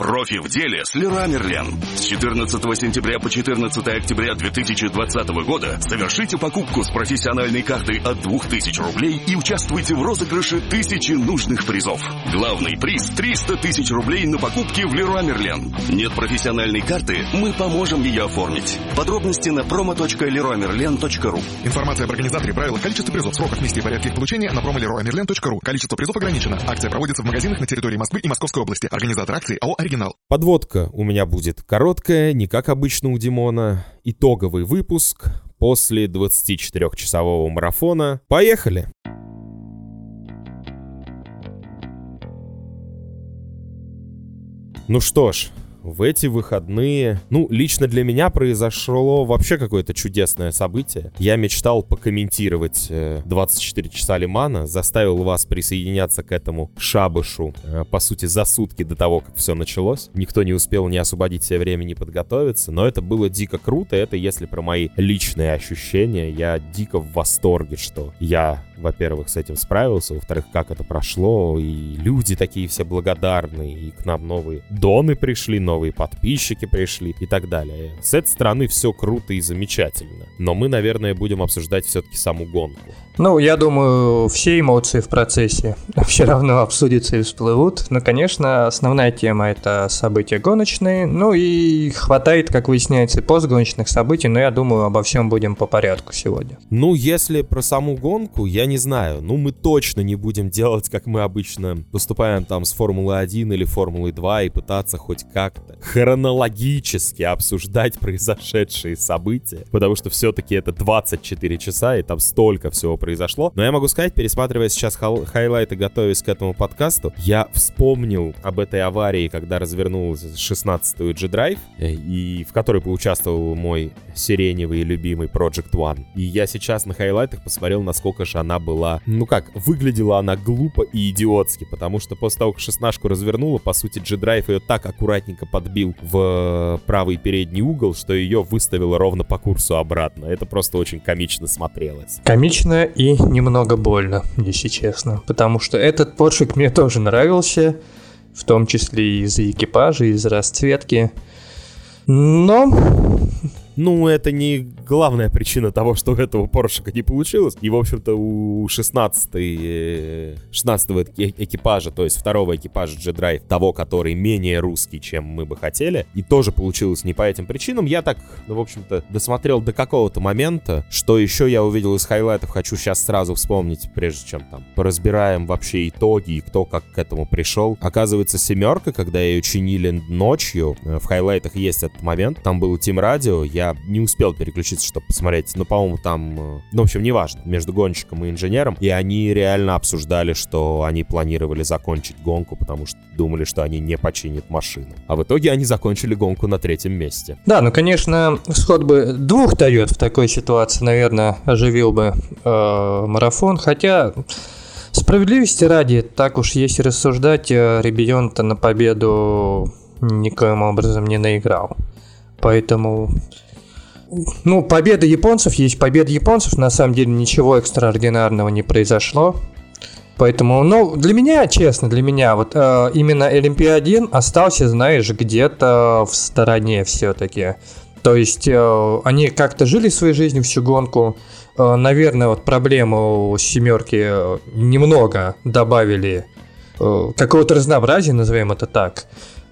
Профи в деле с Леруа Мерлен. С 14 сентября по 14 октября 2020 года совершите покупку с профессиональной картой от 2000 рублей и участвуйте в розыгрыше тысячи нужных призов. Главный приз – 300 тысяч рублей на покупки в Леруа Мерлен. Нет профессиональной карты? Мы поможем ее оформить. Подробности на promo.leroymerlin.ru Информация об организаторе, правилах, количестве призов, сроках, месте и порядке их получения на promo.leroymerlin.ru. Количество призов ограничено. Акция проводится в магазинах на территории Москвы и Московской области. Организатор акции АО «Оригинал». Подводка у меня будет короткая, не как обычно у Димона. Итоговый выпуск после 24-часового марафона. Поехали! Ну что ж, в эти выходные, ну, лично для меня произошло вообще какое-то чудесное событие. Я мечтал покомментировать э, 24 часа Лимана, заставил вас присоединяться к этому шабышу, э, по сути, за сутки до того, как все началось. Никто не успел не освободить себе времени подготовиться, но это было дико круто. Это если про мои личные ощущения. Я дико в восторге, что я во-первых, с этим справился, во-вторых, как это прошло, и люди такие все благодарные, и к нам новые доны пришли, новые подписчики пришли и так далее. С этой стороны все круто и замечательно. Но мы, наверное, будем обсуждать все-таки саму гонку. Ну, я думаю, все эмоции в процессе все равно обсудятся и всплывут. Но, конечно, основная тема — это события гоночные. Ну и хватает, как выясняется, и постгоночных событий, но я думаю, обо всем будем по порядку сегодня. Ну, если про саму гонку, я не знаю. Ну, мы точно не будем делать, как мы обычно поступаем там с Формулы-1 или Формулы-2 и пытаться хоть как-то хронологически обсуждать произошедшие события. Потому что все-таки это 24 часа, и там столько всего произошло. Но я могу сказать, пересматривая сейчас хайлайты, готовясь к этому подкасту, я вспомнил об этой аварии, когда развернулась 16-ю G-Drive, э, и в которой поучаствовал мой сиреневый любимый Project One. И я сейчас на хайлайтах посмотрел, насколько же она была, ну как, выглядела она глупо и идиотски, потому что после того, как шестнашку развернула, по сути, G-Drive ее так аккуратненько подбил в правый передний угол, что ее выставило ровно по курсу обратно. Это просто очень комично смотрелось. Комично и немного больно, если честно. Потому что этот подшик мне тоже нравился, в том числе из-за экипажа, из-за расцветки. Но Ну, это не главная причина того, что этого Поршика не получилось. И, в общем-то, у 16 16 экипажа, то есть второго экипажа G-Drive, того, который менее русский, чем мы бы хотели, и тоже получилось не по этим причинам. Я так, ну, в общем-то, досмотрел до какого-то момента. Что еще я увидел из хайлайтов, хочу сейчас сразу вспомнить, прежде чем там поразбираем вообще итоги и кто как к этому пришел. Оказывается, семерка, когда ее чинили ночью, э, в хайлайтах есть этот момент, там был team radio, я не успел переключиться, чтобы посмотреть, но, по-моему, там, э, ну, в общем, неважно, между гонщиком и инженером, и они реально обсуждали, что они планировали закончить гонку, потому что думали, что они не починят машину. А в итоге они закончили гонку на третьем месте. Да, ну, конечно, сход бы двух Тойот в такой ситуации, наверное, оживил бы э, марафон, хотя... Справедливости ради, так уж если рассуждать, э, Ребион-то на победу никоим образом не наиграл. Поэтому ну, победа японцев есть победа японцев, на самом деле ничего экстраординарного не произошло. Поэтому, ну, для меня, честно, для меня, вот э, именно Олимпия-1 остался, знаешь, где-то в стороне все-таки. То есть э, они как-то жили своей жизнью всю гонку. Э, наверное, вот проблему семерки э, немного добавили э, какого-то разнообразия, назовем это так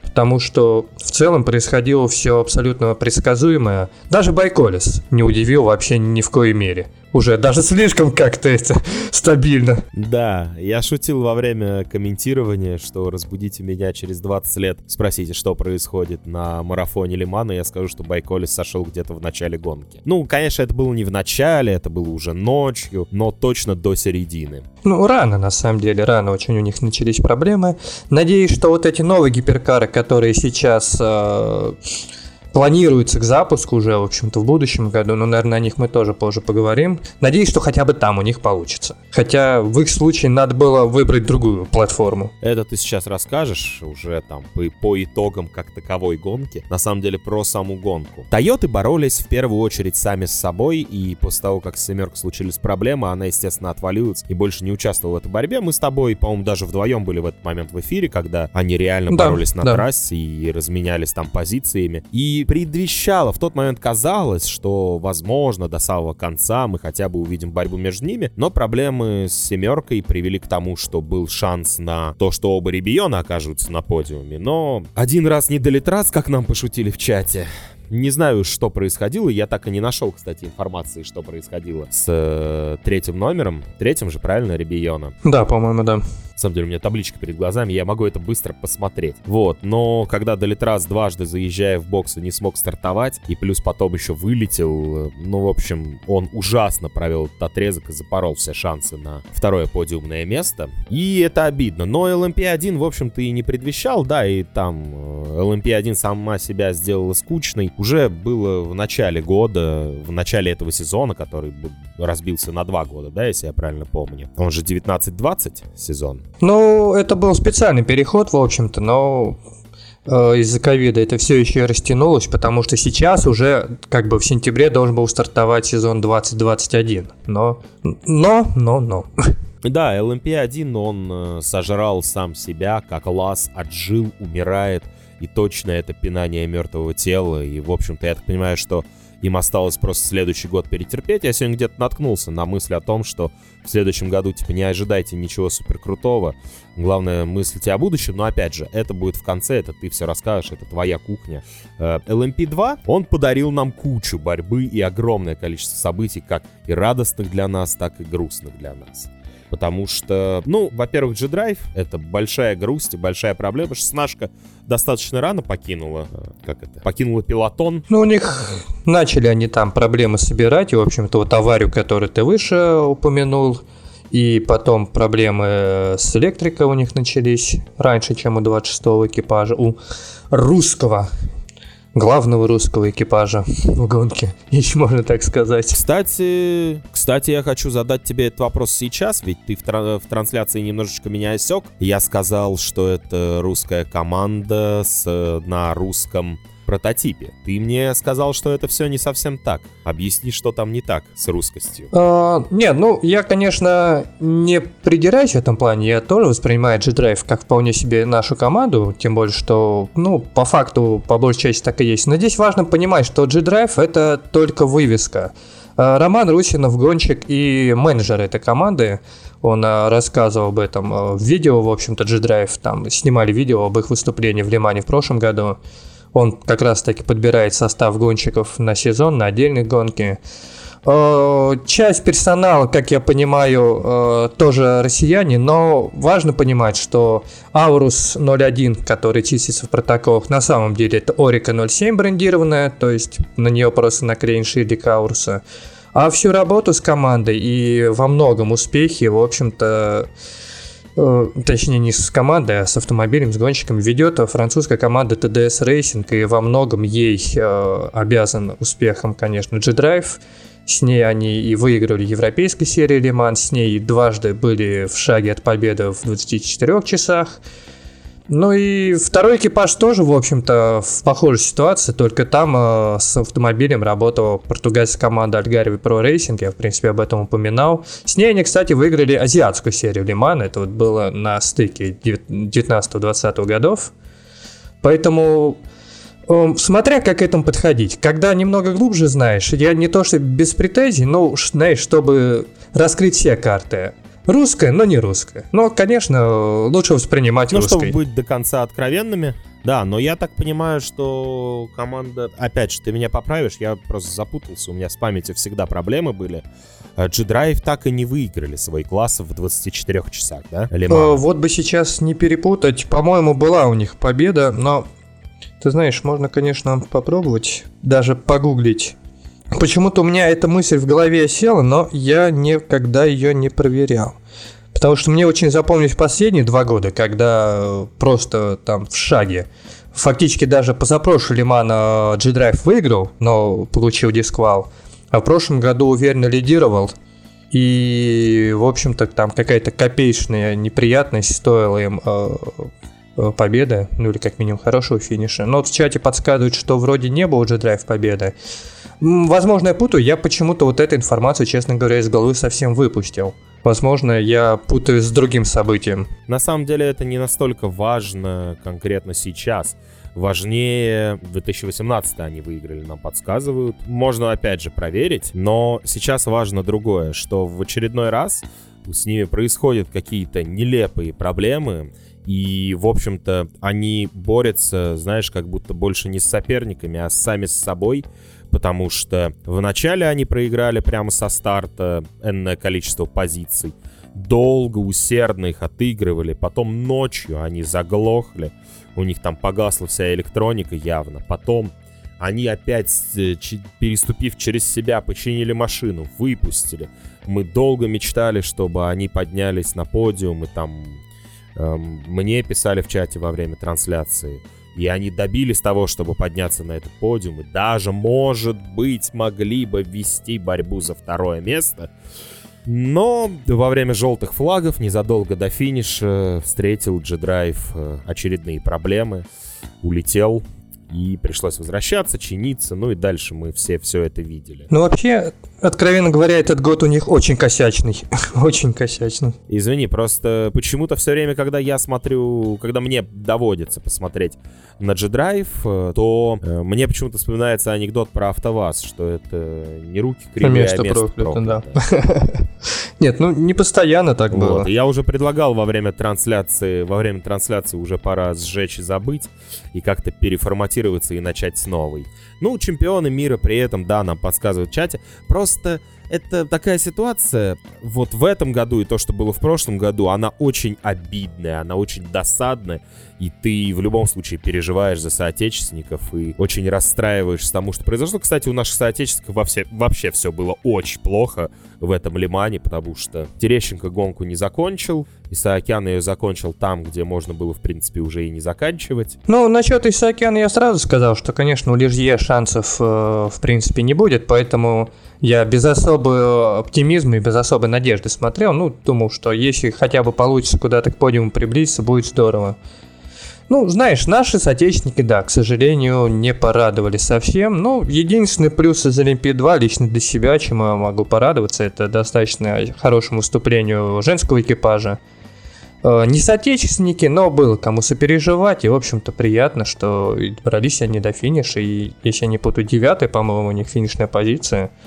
потому что в целом происходило все абсолютно предсказуемое. Даже ByKolles не удивил вообще ни в коей мере. Уже даже слишком как-то это стабильно. Да, я шутил во время комментирования, что разбудите меня через 20 лет, спросите, что происходит на марафоне Ле-Мана, я скажу, что ByKolles сошел где-то в начале гонки. Ну, конечно, это было не в начале, это было уже ночью, но точно до середины. Ну, рано, на самом деле, рано очень у них начались проблемы. Надеюсь, что вот эти новые гиперкары, которые сейчас э, планируются к запуску уже, в общем-то, в будущем году, но, наверное, о них мы тоже позже поговорим. Надеюсь, что хотя бы там у них получится. Хотя в их случае надо было выбрать другую платформу. Это ты сейчас расскажешь уже там по, по итогам как таковой гонки. На самом деле про саму гонку. Тойоты боролись в первую очередь сами с собой, и после того, как с семеркой случились проблемы, она, естественно, отвалилась и больше не участвовала в этой борьбе. Мы с тобой, по-моему, даже вдвоем были в этот момент в эфире, когда они реально да, боролись на да. трассе и разменялись там позициями. И предвещало, в тот момент казалось, что, возможно, до самого конца мы хотя бы увидим борьбу между ними, но проблемы с семеркой привели к тому, что был шанс на то, что оба Ребиона окажутся на подиуме. Но один раз не долет раз, как нам пошутили в чате. Не знаю, что происходило. Я так и не нашел, кстати, информации, что происходило с э, третьим номером. Третьим же, правильно, Ребиона? Да, по-моему, да. На самом деле, у меня табличка перед глазами, я могу это быстро посмотреть. Вот, но когда Долитрас дважды, заезжая в боксы, не смог стартовать, и плюс потом еще вылетел, ну, в общем, он ужасно провел этот отрезок и запорол все шансы на второе подиумное место. И это обидно. Но LMP1, в общем-то, и не предвещал, да, и там э, LMP1 сама себя сделала скучной. Уже было в начале года, в начале этого сезона, который разбился на два года, да, если я правильно помню. Он же 19-20 сезон. Ну, это был специальный переход, в общем-то, но э, из-за ковида это все еще растянулось, потому что сейчас уже как бы в сентябре должен был стартовать сезон 2021. Но, но, но, но. Да, LMP1, он э, сожрал сам себя, как лаз, отжил, умирает. И точно это пинание мертвого тела. И, в общем-то, я так понимаю, что им осталось просто следующий год перетерпеть. Я сегодня где-то наткнулся на мысль о том, что в следующем году, типа, не ожидайте ничего супер крутого. Главное, мыслите о будущем. Но, опять же, это будет в конце, это ты все расскажешь, это твоя кухня. LMP2, э, он подарил нам кучу борьбы и огромное количество событий, как и радостных для нас, так и грустных для нас. Потому что, ну, во-первых, G-Drive — это большая грусть и большая проблема. Шестнашка достаточно рано покинула, э, как это, покинула пилотон. Ну, у них начали они там проблемы собирать, и, в общем-то, вот аварию, которую ты выше упомянул, и потом проблемы с электрикой у них начались раньше, чем у 26-го экипажа, у русского главного русского экипажа в гонке, если можно так сказать. Кстати, кстати, я хочу задать тебе этот вопрос сейчас, ведь ты в, тра- в трансляции немножечко меня осек. Я сказал, что это русская команда с, на русском прототипе. Ты мне сказал, что это все не совсем так. Объясни, что там не так с русскостью. А, нет, ну, я, конечно, не придираюсь в этом плане. Я тоже воспринимаю G-Drive как вполне себе нашу команду. Тем более, что, ну, по факту, по большей части так и есть. Но здесь важно понимать, что G-Drive это только вывеска. А, Роман Русинов, гонщик и менеджер этой команды, он а, рассказывал об этом а, в видео, в общем-то, G-Drive, там снимали видео об их выступлении в Лимане в прошлом году. Он как раз-таки подбирает состав гонщиков на сезон, на отдельные гонки. Э, часть персонала, как я понимаю, э, тоже россияне, но важно понимать, что Аурус 01, который числится в протоколах, на самом деле это Орика 07 брендированная, то есть на нее просто наклеен шильдик Ауруса. А всю работу с командой и во многом успехи, в общем-то, точнее не с командой, а с автомобилем, с гонщиком ведет французская команда TDS Racing, и во многом ей э, обязан успехом, конечно, G-Drive. С ней они и выиграли европейской серии Лиман, с ней дважды были в шаге от победы в 24 часах. Ну и второй экипаж тоже, в общем-то, в похожей ситуации, только там э, с автомобилем работала португальская команда Альгариви Pro Racing, я, в принципе, об этом упоминал. С ней они, кстати, выиграли азиатскую серию Лимана, это вот было на стыке 19-20 годов. Поэтому э, Смотря как к этому подходить. Когда немного глубже знаешь, я не то что без претензий, но, знаешь, чтобы раскрыть все карты. Русская, но не русская. Но, конечно, лучше воспринимать ну, русской. чтобы быть до конца откровенными, да, но я так понимаю, что команда... Опять же, ты меня поправишь, я просто запутался, у меня с памятью всегда проблемы были. G-Drive так и не выиграли свои классы в 24 часах, да? Лимана. Э, вот бы сейчас не перепутать. По-моему, была у них победа, но... Ты знаешь, можно, конечно, попробовать, даже погуглить Почему-то у меня эта мысль в голове села, но я никогда ее не проверял. Потому что мне очень запомнились последние два года, когда просто там в шаге. Фактически даже позапрошлый Лиман G-Drive выиграл, но получил дисквал. А в прошлом году уверенно лидировал. И, в общем-то, там какая-то копеечная неприятность стоила им э, э, победы, ну или как минимум хорошего финиша. Но вот в чате подсказывают, что вроде не было драйв победы. Возможно, я путаю, я почему-то вот эту информацию, честно говоря, из головы совсем выпустил. Возможно, я путаю с другим событием. На самом деле это не настолько важно конкретно сейчас. Важнее 2018 они выиграли, нам подсказывают. Можно опять же проверить, но сейчас важно другое, что в очередной раз с ними происходят какие-то нелепые проблемы, и, в общем-то, они борются, знаешь, как будто больше не с соперниками, а сами с собой, потому что вначале они проиграли прямо со старта энное количество позиций, долго, усердно их отыгрывали, потом ночью они заглохли, у них там погасла вся электроника явно, потом они опять, э, переступив через себя, починили машину, выпустили. Мы долго мечтали, чтобы они поднялись на подиум, и там мне писали в чате во время трансляции – и они добились того, чтобы подняться на этот подиум. И даже, может быть, могли бы ввести борьбу за второе место. Но во время желтых флагов, незадолго до финиша, встретил G-Drive э, очередные проблемы. Улетел и пришлось возвращаться, чиниться, ну и дальше мы все все это видели. Ну вообще, откровенно говоря, этот год у них очень косячный, очень косячный. Извини, просто почему-то все время, когда я смотрю, когда мне доводится посмотреть на G-Drive, э, то э, мне почему-то вспоминается анекдот про АвтоВАЗ, что это не руки кривые, а место, место проклято. Да. Нет, ну не постоянно так вот. было. Я уже предлагал во время трансляции, во время трансляции уже пора сжечь и забыть, и как-то переформатироваться и начать с новой. Ну, чемпионы мира при этом, да, нам подсказывают в чате. Просто это такая ситуация, вот в этом году и то, что было в прошлом году, она очень обидная, она очень досадная, и ты в любом случае переживаешь за соотечественников и очень расстраиваешься тому, что произошло. Кстати, у наших соотечественников вообще, вообще все было очень плохо в этом Лимане, потому что Терещенко гонку не закончил, Исаакян ее закончил там, где можно было, в принципе, уже и не заканчивать. Ну, насчет Исаакяна я сразу сказал, что, конечно, у Лежье шансов, э, в принципе, не будет, поэтому я без особого оптимизма и без особой надежды смотрел. Ну, думал, что если хотя бы получится куда-то к подиуму приблизиться, будет здорово. Ну, знаешь, наши соотечественники, да, к сожалению, не порадовали совсем. Ну, единственный плюс из Олимпии-2 лично для себя, чему я могу порадоваться, это достаточно хорошему выступлению женского экипажа. Э, не соотечественники, но было кому сопереживать, и, в общем-то, приятно, что добрались они до финиша, и, если я не путаю, девятая, по-моему, у них финишная позиция –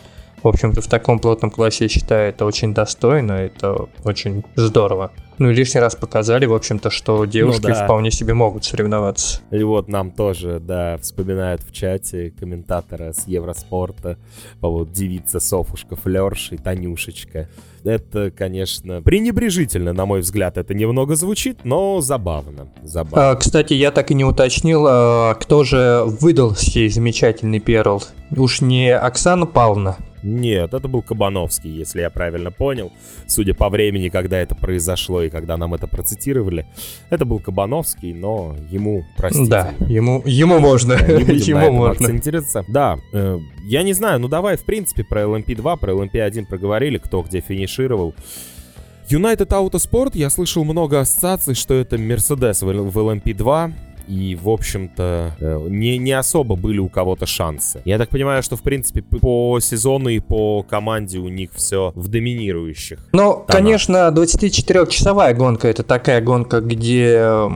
в общем-то, в таком плотном классе, я считаю, это очень достойно, это очень здорово. Ну и лишний раз показали, в общем-то, что девушки ну, да. вполне себе могут соревноваться. И вот нам тоже, да, вспоминают в чате комментатора с Евроспорта по вот девица Софушка, Флерш и Танюшечка. Это, конечно, пренебрежительно, на мой взгляд, это немного звучит, но забавно. забавно. А, кстати, я так и не уточнил, а, кто же выдал сей замечательный перл. Уж не Оксана Павловна? Нет, это был Кабановский, если я правильно понял. Судя по времени, когда это произошло и когда нам это процитировали, это был Кабановский, но ему простите. Да, ему, ему можно. Да, не будем ему можно. акцентироваться. Да, э, я не знаю, ну давай, в принципе, про LMP2, про LMP1 проговорили, кто где финишировал. United Autosport, я слышал много ассоциаций, что это Mercedes в LMP2, и, в общем-то, э, не, не особо были у кого-то шансы. Я так понимаю, что, в принципе, по сезону и по команде у них все в доминирующих. Ну, конечно, 24-часовая гонка — это такая гонка, где э,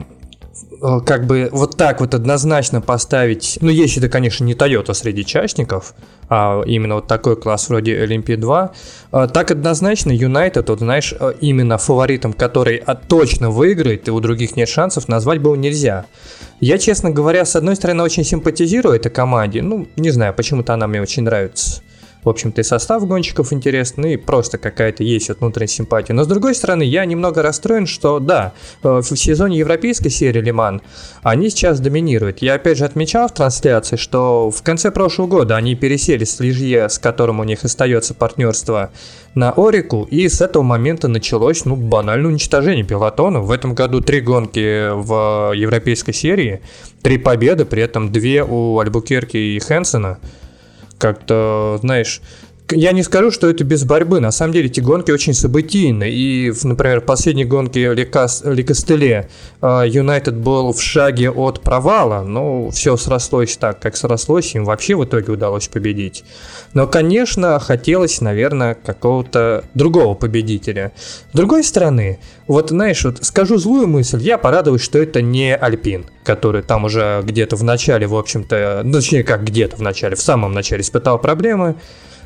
как бы вот так вот однозначно поставить, ну, если это, конечно, не Toyota среди частников, а именно вот такой класс вроде Олимпии 2, а, так однозначно Юнайтед, вот знаешь, а, именно фаворитом, который а, точно выиграет, и у других нет шансов, назвать было нельзя. Я, честно говоря, с одной стороны, очень симпатизирую этой команде, ну, не знаю, почему-то она мне очень нравится в общем-то, и состав гонщиков интересный, и просто какая-то есть вот внутренняя симпатия. Но с другой стороны, я немного расстроен, что да, э, в сезоне европейской серии Лиман они сейчас доминируют. Я опять же отмечал в трансляции, что в конце прошлого года они пересели с Лижье, с которым у них остается партнерство, на Орику, и с этого момента началось, ну, банальное уничтожение пилотона. В этом году три гонки в европейской серии, три победы, при этом две у Альбукерки и Хэнсона как-то, знаешь, я не скажу, что это без борьбы. На самом деле эти гонки очень событийны. И, например, в последней гонке Ликостеле Юнайтед был в шаге от провала. Но все срослось так, как срослось. Им вообще в итоге удалось победить. Но, конечно, хотелось, наверное, какого-то другого победителя. С другой стороны, вот, знаешь, вот скажу злую мысль, я порадуюсь, что это не Альпин, который там уже где-то в начале, в общем-то, ну, точнее, как где-то в начале, в самом начале испытал проблемы,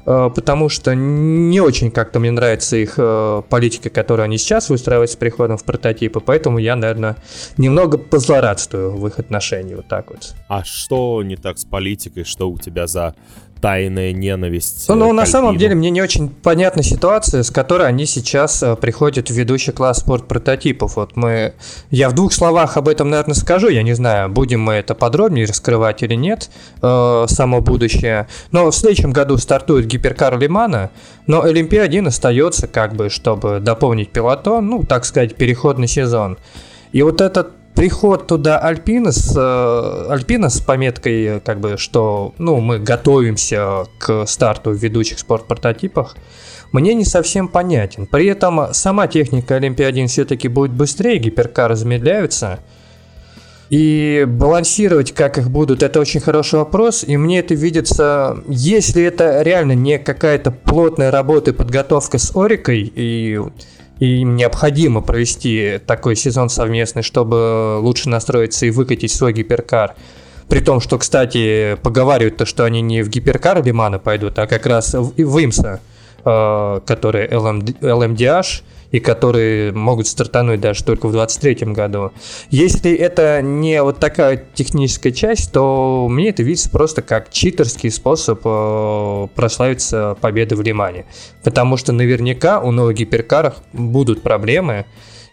потому что не очень как-то мне нравится их э, политика, которую они сейчас выстраивают с приходом в прототипы, поэтому я, наверное, немного позлорадствую в их отношении, вот так вот. А что не так с политикой, что у тебя за тайная ненависть. Ну, ну на самом деле мне не очень понятна ситуация, с которой они сейчас э, приходят в ведущий класс спорт прототипов. Вот мы, я в двух словах об этом, наверное, скажу. Я не знаю, будем мы это подробнее раскрывать или нет, э, само будущее. Но в следующем году стартует гиперкар Лимана, но Олимпия-1 остается как бы, чтобы дополнить пилотон, ну, так сказать, переходный сезон. И вот этот приход туда Альпина с, э, Альпина с пометкой, как бы, что ну, мы готовимся к старту в ведущих спорт-прототипах, мне не совсем понятен. При этом сама техника Олимпия-1 все-таки будет быстрее, гиперкары замедляются. И балансировать, как их будут, это очень хороший вопрос. И мне это видится, если это реально не какая-то плотная работа и подготовка с Орикой, и им необходимо провести такой сезон совместный, чтобы лучше настроиться и выкатить свой гиперкар. При том, что, кстати, поговаривают то, что они не в гиперкар Лимана пойдут, а как раз в Имса, э, который LM, LMDH, и которые могут стартануть даже только в 2023 году. Если это не вот такая техническая часть, то мне это видится просто как читерский способ э, прославиться победы в Лимане. Потому что наверняка у новых гиперкаров будут проблемы,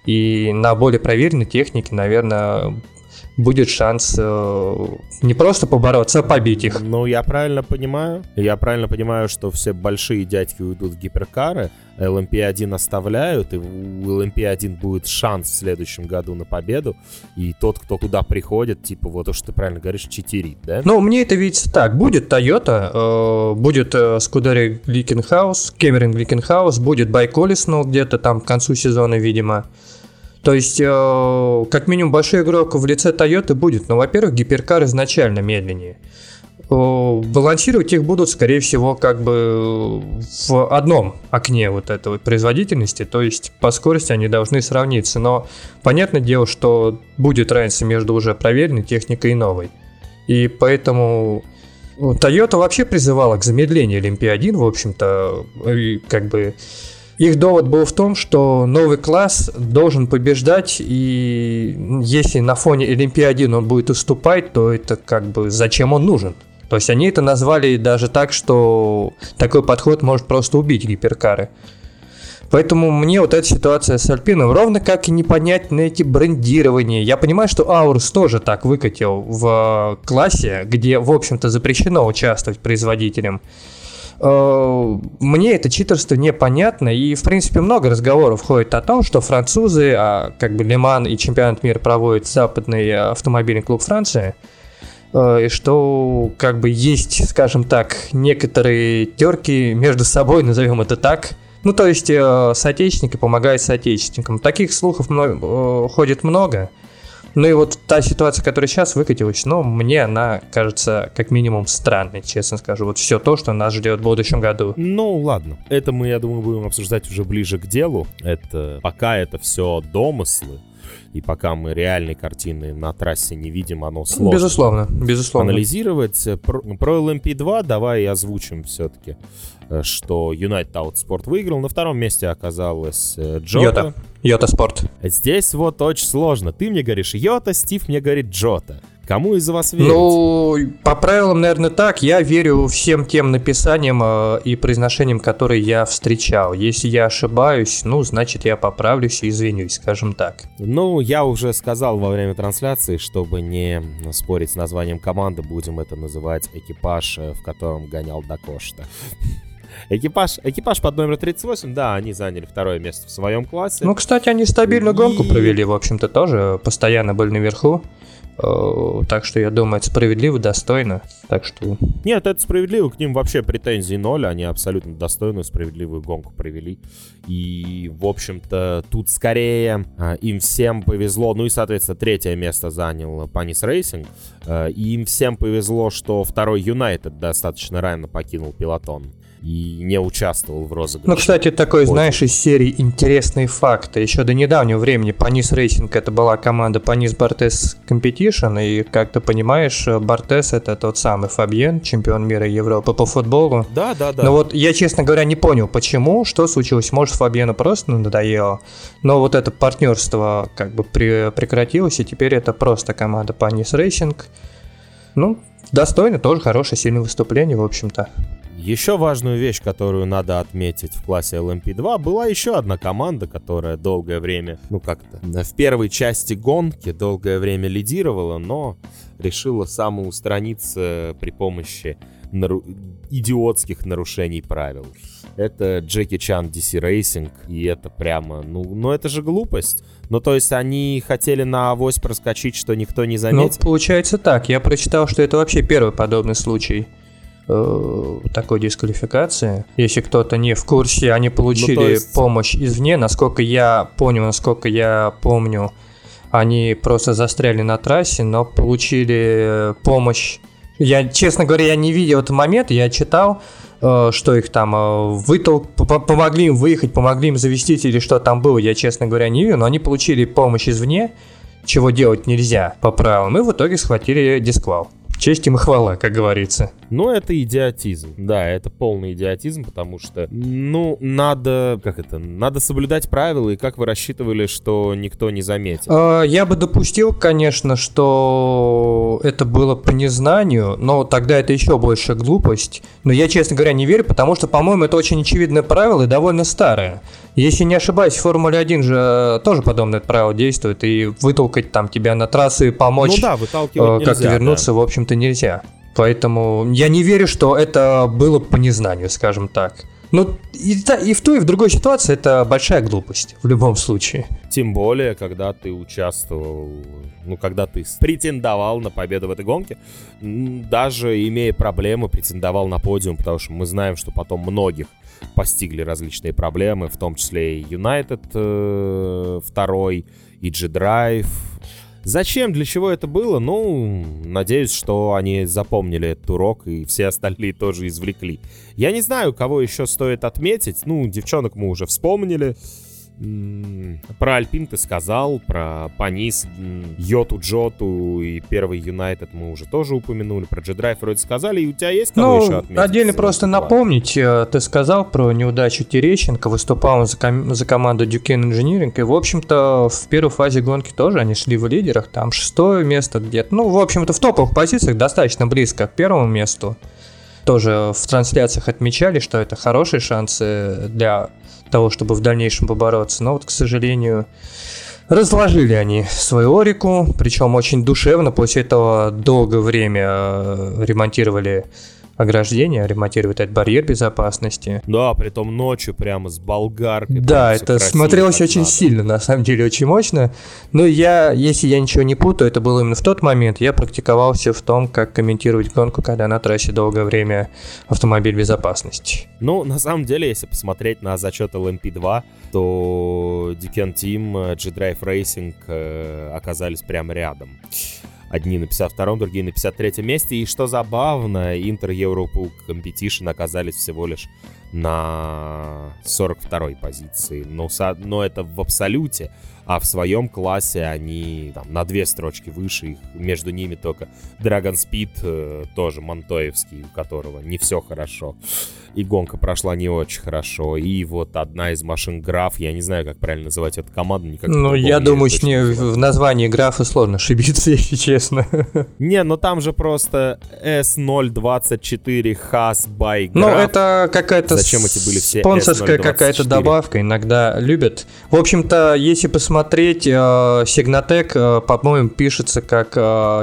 и на более проверенной технике, наверное, будет шанс э, не просто побороться, а побить их. Ну, я правильно понимаю. Я правильно понимаю, что все большие дядьки уйдут в гиперкары, LMP1 оставляют, и у LMP1 будет шанс в следующем году на победу, и тот, кто туда приходит, типа, вот то, что ты правильно говоришь, читерит, да? Ну, мне это видится так. Будет Toyota, э, будет э, Scuderia Glickenhaus, Cameron Glickenhaus, будет Байколис, ну, где-то там к концу сезона, видимо. То есть, э, как минимум, большой игрок в лице Toyota будет. Но, во-первых, гиперкар изначально медленнее. Э, балансировать их будут, скорее всего, как бы в одном окне вот этого производительности, то есть по скорости они должны сравниться, но понятное дело, что будет разница между уже проверенной техникой и новой. И поэтому ну, Toyota вообще призывала к замедлению Олимпии-1, в общем-то, как бы их довод был в том, что новый класс должен побеждать, и если на фоне Олимпиады он будет уступать, то это как бы зачем он нужен? То есть они это назвали даже так, что такой подход может просто убить гиперкары. Поэтому мне вот эта ситуация с Альпином ровно как и непонятно эти брендирования. Я понимаю, что Аурус тоже так выкатил в классе, где, в общем-то, запрещено участвовать производителям. Э, мне это читерство непонятно, и, в принципе, много разговоров ходит о том, что французы, а как бы Лиман и чемпионат мира проводит западный автомобильный клуб Франции, э, и что как бы есть, скажем так, некоторые терки между собой, назовем это так. Ну, то есть э, соотечественники помогают соотечественникам. Таких слухов много, ходит много. Ну и вот та ситуация, которая сейчас выкатилась, ну, мне она кажется как минимум странной, честно скажу. Вот все то, что нас ждет в будущем году. Ну, ладно. Это мы, я думаю, будем обсуждать уже ближе к делу. Это пока это все домыслы. И пока мы реальной картины на трассе не видим, оно сложно. Безусловно, безусловно. Анализировать. Про, про LMP2 давай озвучим все-таки, э, что United Outsport выиграл. На втором месте оказалась э, Джота. Йота. Йота Спорт. Здесь вот очень сложно. Ты мне говоришь Йота, Стив мне говорит Джота. Кому из вас верить? Ну, по правилам, наверное, так. Я верю всем тем написаниям э, и произношениям, которые я встречал. Если я ошибаюсь, ну, значит, я поправлюсь и извинюсь, скажем так. Ну, я уже сказал во время трансляции, чтобы не спорить с названием команды, будем это называть экипаж, э, в котором гонял да Кошта. Экипаж, экипаж под номером 38, да, они заняли второе место в своем классе. Ну, кстати, они стабильно гонку провели, в общем-то, тоже. Постоянно были наверху. Э, Так что, я думаю, это справедливо, достойно. Так что, Нет, это справедливо, к ним вообще претензий ноль, они абсолютно достойную, справедливую гонку провели. И, в общем-то, тут скорее а, им всем повезло, ну и, соответственно, третье место занял Panis Racing, а, и им всем повезло, что второй Юнайтед достаточно рано покинул пелотон и не участвовал в розыгрыше. Ну, кстати, такой, Ой. знаешь, из серии интересные факты. Еще до недавнего времени Panis Racing это была команда Panis Barthez Competition, и, как ты понимаешь, Бартез это тот самый Фабьен, чемпион мира и Европы по футболу. Да, да, да. Но вот я, честно говоря, не понял, почему, что случилось. Может, Фабьену просто надоело. Но вот это партнерство как бы при- прекратилось, и теперь это просто команда Panis Racing. Ну, достойно, тоже хорошее, сильное выступление, в общем-то. Еще важную вещь, которую надо отметить в классе LMP2, была еще одна команда, которая долгое время, ну как-то, в первой части гонки долгое время лидировала, но решила самоустраниться при помощи нару- идиотских нарушений правил. Это Джеки Чан DC Racing, и это прямо, ну, ну это же глупость. Ну, то есть они хотели на авось проскочить, что никто не Ну, заметил. получается так. Я прочитал, что это вообще первый подобный случай э, такой дисквалификации. Если кто-то не в курсе, они получили Ну, есть- помощь извне. Насколько я понял, насколько я помню, они просто застряли на трассе, но получили э, помощь. Я, честно говоря, я не видел этот момент, я читал, э, что их там э, вытол... по- помогли им выехать, помогли им завестись или что там было, я, честно говоря, не видел, но они получили помощь извне, чего делать нельзя по правилам, и в итоге схватили дисквал. Честь им и хвала, как говорится. Ну, это идиотизм. Да, это полный идиотизм, потому что, ну, надо, как это, надо соблюдать правила, и как вы рассчитывали, что никто не заметил? Э, Я бы допустил, конечно, что это было по незнанию, но тогда это еще больше глупость. Но я, честно говоря, не верю, потому что, по-моему, это очень очевидное правило и довольно старое. Если не ошибаюсь, в Формуле 1 же тоже подобное правило действует, и вытолкать там тебя на трассы и помочь ну да, выталкивать э, как-то нельзя, вернуться, в общем-то, нельзя. Поэтому я не верю, что это было по незнанию, скажем так. Ну, и, и в той, и в другой ситуации это большая глупость, в любом случае. да. Тем более, когда ты участвовал, ну, когда ты претендовал на победу в этой гонке, даже имея проблемы, претендовал на подиум, потому что мы знаем, что потом многих постигли различные проблемы, в том числе и United э, второй, и G-Drive. Зачем, для чего это было? Ну, надеюсь, что они запомнили этот урок и все остальные тоже извлекли. Я не знаю, кого еще стоит отметить. Ну, девчонок мы уже вспомнили. Про Альпин ты сказал, про Панис, Йоту, Джоту и первый Юнайтед мы уже тоже упомянули, про G-Drive вроде сказали, и у тебя есть кого еще Ну, отметить? отдельно из просто этого? напомнить, э, ты сказал про неудачу Терещенко, выступал он за, ком- за команду Duquesne Engineering, и, в общем-то, в первой фазе гонки тоже они шли в лидерах, там шестое место где-то, ну, в общем-то, в топовых позициях достаточно близко к первому месту. Тоже в трансляциях отмечали, что это хорошие шансы для того, чтобы в дальнейшем побороться, но вот, к сожалению, Разложили они свою Орику, причем очень душевно. После этого долгое время э, ремонтировали ограждение, ремонтировали этот барьер безопасности. Да, притом ночью прямо с болгаркой. Да, это смотрелось очень надо. сильно, на самом деле очень мощно. Но я, если я ничего не путаю, это было именно в тот момент, я практиковался в том, как комментировать гонку, когда на трассе долгое время автомобиль безопасности. Ну, на самом деле, если посмотреть на зачет LMP2, то Duken Team, э, G-Drive Racing э, оказались прямо рядом. Одни на 52-м, другие на 53-м месте. И что забавно, Inter Europool Competition оказались всего лишь на 42-й позиции. Но, но это в абсолюте. А в своем классе они там, на две строчки выше. Их, между ними только Dragon Speed, э, тоже Монтоевский, у которого не все хорошо. И гонка прошла не очень хорошо. И вот одна из машин Граф, я не знаю, как правильно называть эту команду. Никак Ну, я думаю, с ней в названии графа сложно ошибиться, если честно. Не, ну там же просто S024 Has by Ну, Graph. это какая-то Зачем эти были все спонсорская S024? какая-то добавка, иногда любят. В общем-то, если посмотреть посмотреть, Сигнатек, по-моему, пишется как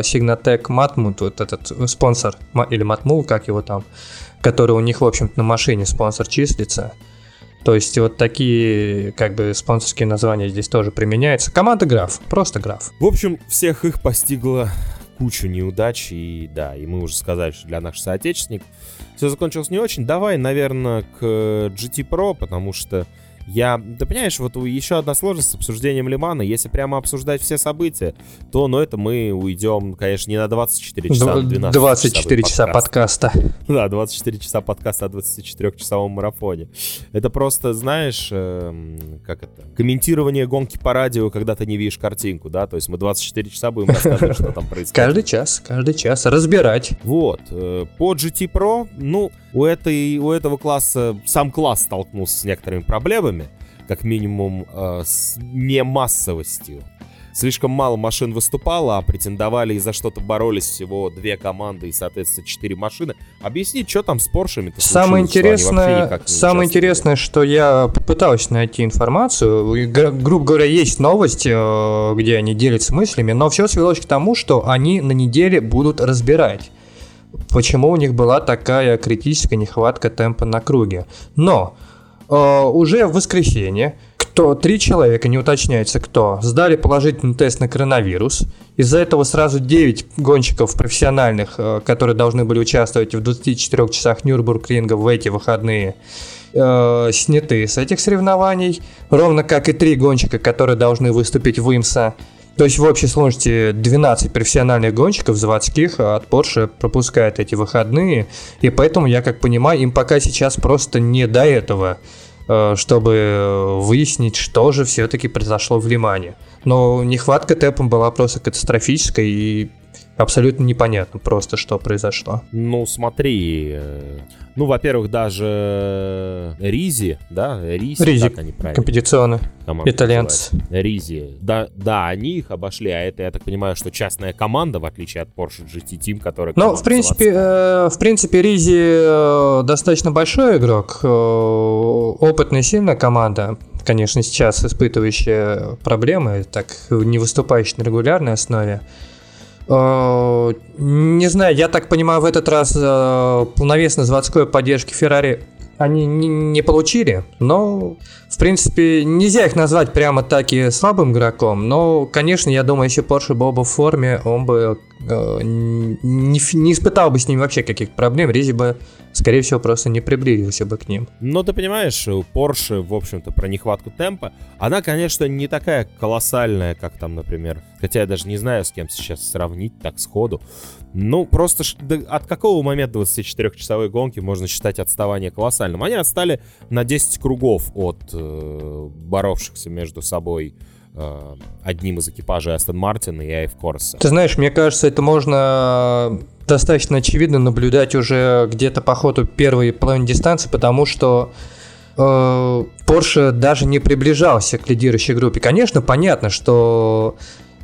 Сигнатек Матмут, вот этот спонсор, или Матмул, как его там, который у них, в общем-то, на машине спонсор числится. То есть вот такие как бы спонсорские названия здесь тоже применяются. Команда Граф, просто Граф. В общем, всех их постигла кучу неудач, и да, и мы уже сказали, что для наших соотечественников все закончилось не очень. Давай, наверное, к GT Pro, потому что я, ты понимаешь, вот еще одна сложность с обсуждением Лимана. Если прямо обсуждать все события, то, ну, это мы уйдем, конечно, не на 24 часа, а 12 24 часа подкаста. Да, 24 часа подкаста о 24-часовом марафоне. Это просто, знаешь, э, как это, комментирование гонки по радио, когда ты не видишь картинку, да? То есть мы 24 часа будем рассказывать, что там происходит. Каждый час, каждый час разбирать. Вот. Э, по GT Pro, ну, у, этой, у этого класса, сам класс столкнулся с некоторыми проблемами, как минимум э, с немассовостью. Слишком мало машин выступало, а претендовали и за что-то боролись всего две команды и, соответственно, четыре машины. Объяснить, что там с Поршами Самое интересное, самое интересное, что я попытался найти информацию. Грубо говоря, есть новость, э, где они делятся мыслями, но все свелось к тому, что они на неделе будут разбирать почему у них была такая критическая нехватка темпа на круге. Но уже в воскресенье кто три человека, не уточняется кто, сдали положительный тест на коронавирус. Из-за этого сразу 9 гонщиков профессиональных, э, которые должны были участвовать в 24 часах Нюрбургринга в эти выходные, э, сняты с этих соревнований. Ровно как и три гонщика, которые должны выступить в ИМСА. То есть в общей сложности 12 профессиональных гонщиков заводских от Porsche пропускают эти выходные, и поэтому, я как понимаю, им пока сейчас просто не до этого, э, чтобы выяснить, что же все-таки произошло в Лимане. Но нехватка темпом была просто катастрофической, и абсолютно непонятно просто, что произошло. Ну, смотри, э, ну, во-первых, даже Ризи, да, Ризи, Ризи как они правильно? компетиционно, итальянцы. Ризи, да, да, они их обошли, а это, я так понимаю, что частная команда, в отличие от Porsche GT Team, которая... Ну, в принципе, э, в принципе, Ризи э, достаточно большой игрок, э, опытная, сильная команда, конечно, сейчас испытывающая проблемы, так не выступающая на регулярной основе. Э, не знаю, я так понимаю, в этот раз э, полновесной заводской поддержки Ferrari они не, получили, но, в принципе, нельзя их назвать прямо таки слабым игроком, но, конечно, я думаю, если Porsche был бы в форме, он бы э, не, не испытал бы с ним вообще каких-то проблем, Ризи бы, скорее всего, просто не приблизился бы к ним. Но ты понимаешь, у Porsche, в общем-то, про нехватку темпа, она, конечно, не такая колоссальная, как там, например, хотя я даже не знаю, с кем сейчас сравнить так сходу, ну, просто от какого момента 24-часовой гонки можно считать отставание колоссальным? Они отстали на 10 кругов от э, боровшихся между собой э, одним из экипажей Астон Мартина и Айв Корса. Ты знаешь, мне кажется, это можно достаточно очевидно наблюдать уже где-то по ходу первой половины дистанции, потому что э, Porsche даже не приближался к лидирующей группе. Конечно, понятно, что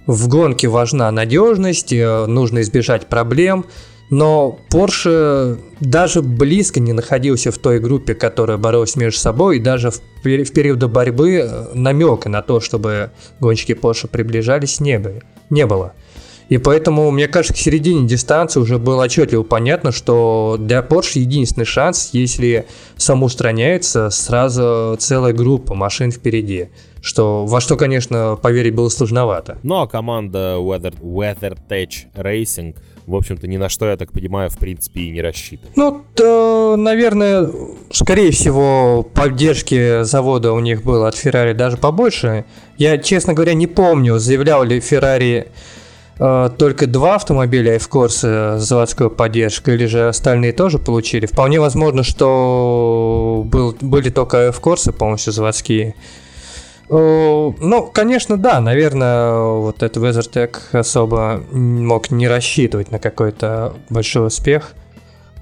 в гонке важна надежность, э, нужно избежать проблем, но Porsche даже близко не находился в той группе, которая боролась между собой, и даже в, в периоды борьбы э, намека на то, чтобы гонщики Porsche приближались, не было. Не было. И поэтому, мне кажется, к середине дистанции уже было отчетливо понятно, что для Porsche единственный шанс, если самоустраняется сразу целая группа машин впереди. Что, во что, конечно, поверить было сложновато. Ну а команда Weather, WeatherTech Racing в общем-то, ни на что, я так понимаю, в принципе, и не рассчитывает. Ну, то, наверное, скорее всего, поддержки завода у них было от Ferrari даже побольше. Я, честно говоря, не помню, заявлял ли Ferrari э, только два автомобиля F-Corse с заводской поддержкой, или же остальные тоже получили. Вполне возможно, что был, были только F-Corse полностью заводские. Э, ну, конечно, да, наверное, вот этот WeatherTech особо мог не рассчитывать на какой-то большой успех.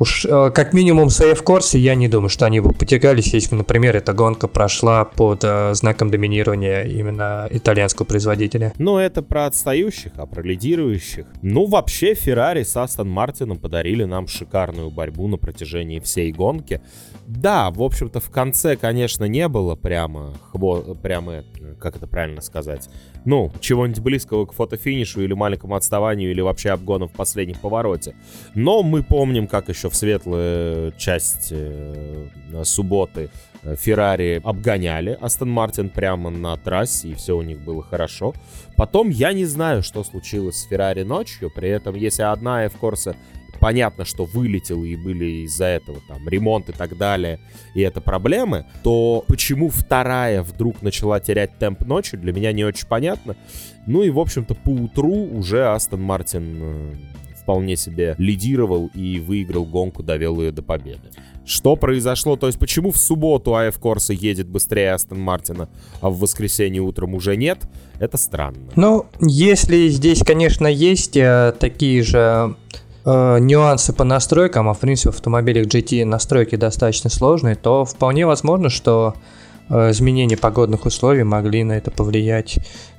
Уж э, как минимум в сейф-корсе я не думаю, что они бы потягались, если, например, эта гонка прошла под э, знаком доминирования именно итальянского производителя. Ну, это про отстающих, а про лидирующих. Ну, вообще, Феррари с Астон Мартином подарили нам шикарную борьбу на протяжении всей гонки. Да, в общем-то, в конце, конечно, не было прямо, хво... прямо, как это правильно сказать, ну, чего-нибудь близкого к фотофинишу или маленькому отставанию, или вообще обгону в последнем повороте. Но мы помним, как еще в светлую часть э, субботы э, Феррари обгоняли Астон Мартин прямо на трассе, и все у них было хорошо. Потом я не знаю, что случилось с Феррари ночью, при этом если одна F-Корса понятно, что вылетел и были из-за этого там ремонт и так далее, и это проблемы, то почему вторая вдруг начала терять темп ночью, для меня не очень понятно. Ну и, в общем-то, по утру уже Астон Мартин э, вполне себе лидировал и выиграл гонку, довел ее до победы. Что произошло? То есть почему в субботу АФ Корса едет быстрее Астон Мартина, а в воскресенье утром уже нет? Это странно. Ну, если здесь, конечно, есть э, такие же э, нюансы по настройкам, а в принципе в автомобилях GT настройки достаточно сложные, то вполне возможно, что э, изменения погодных условий могли на это повлиять.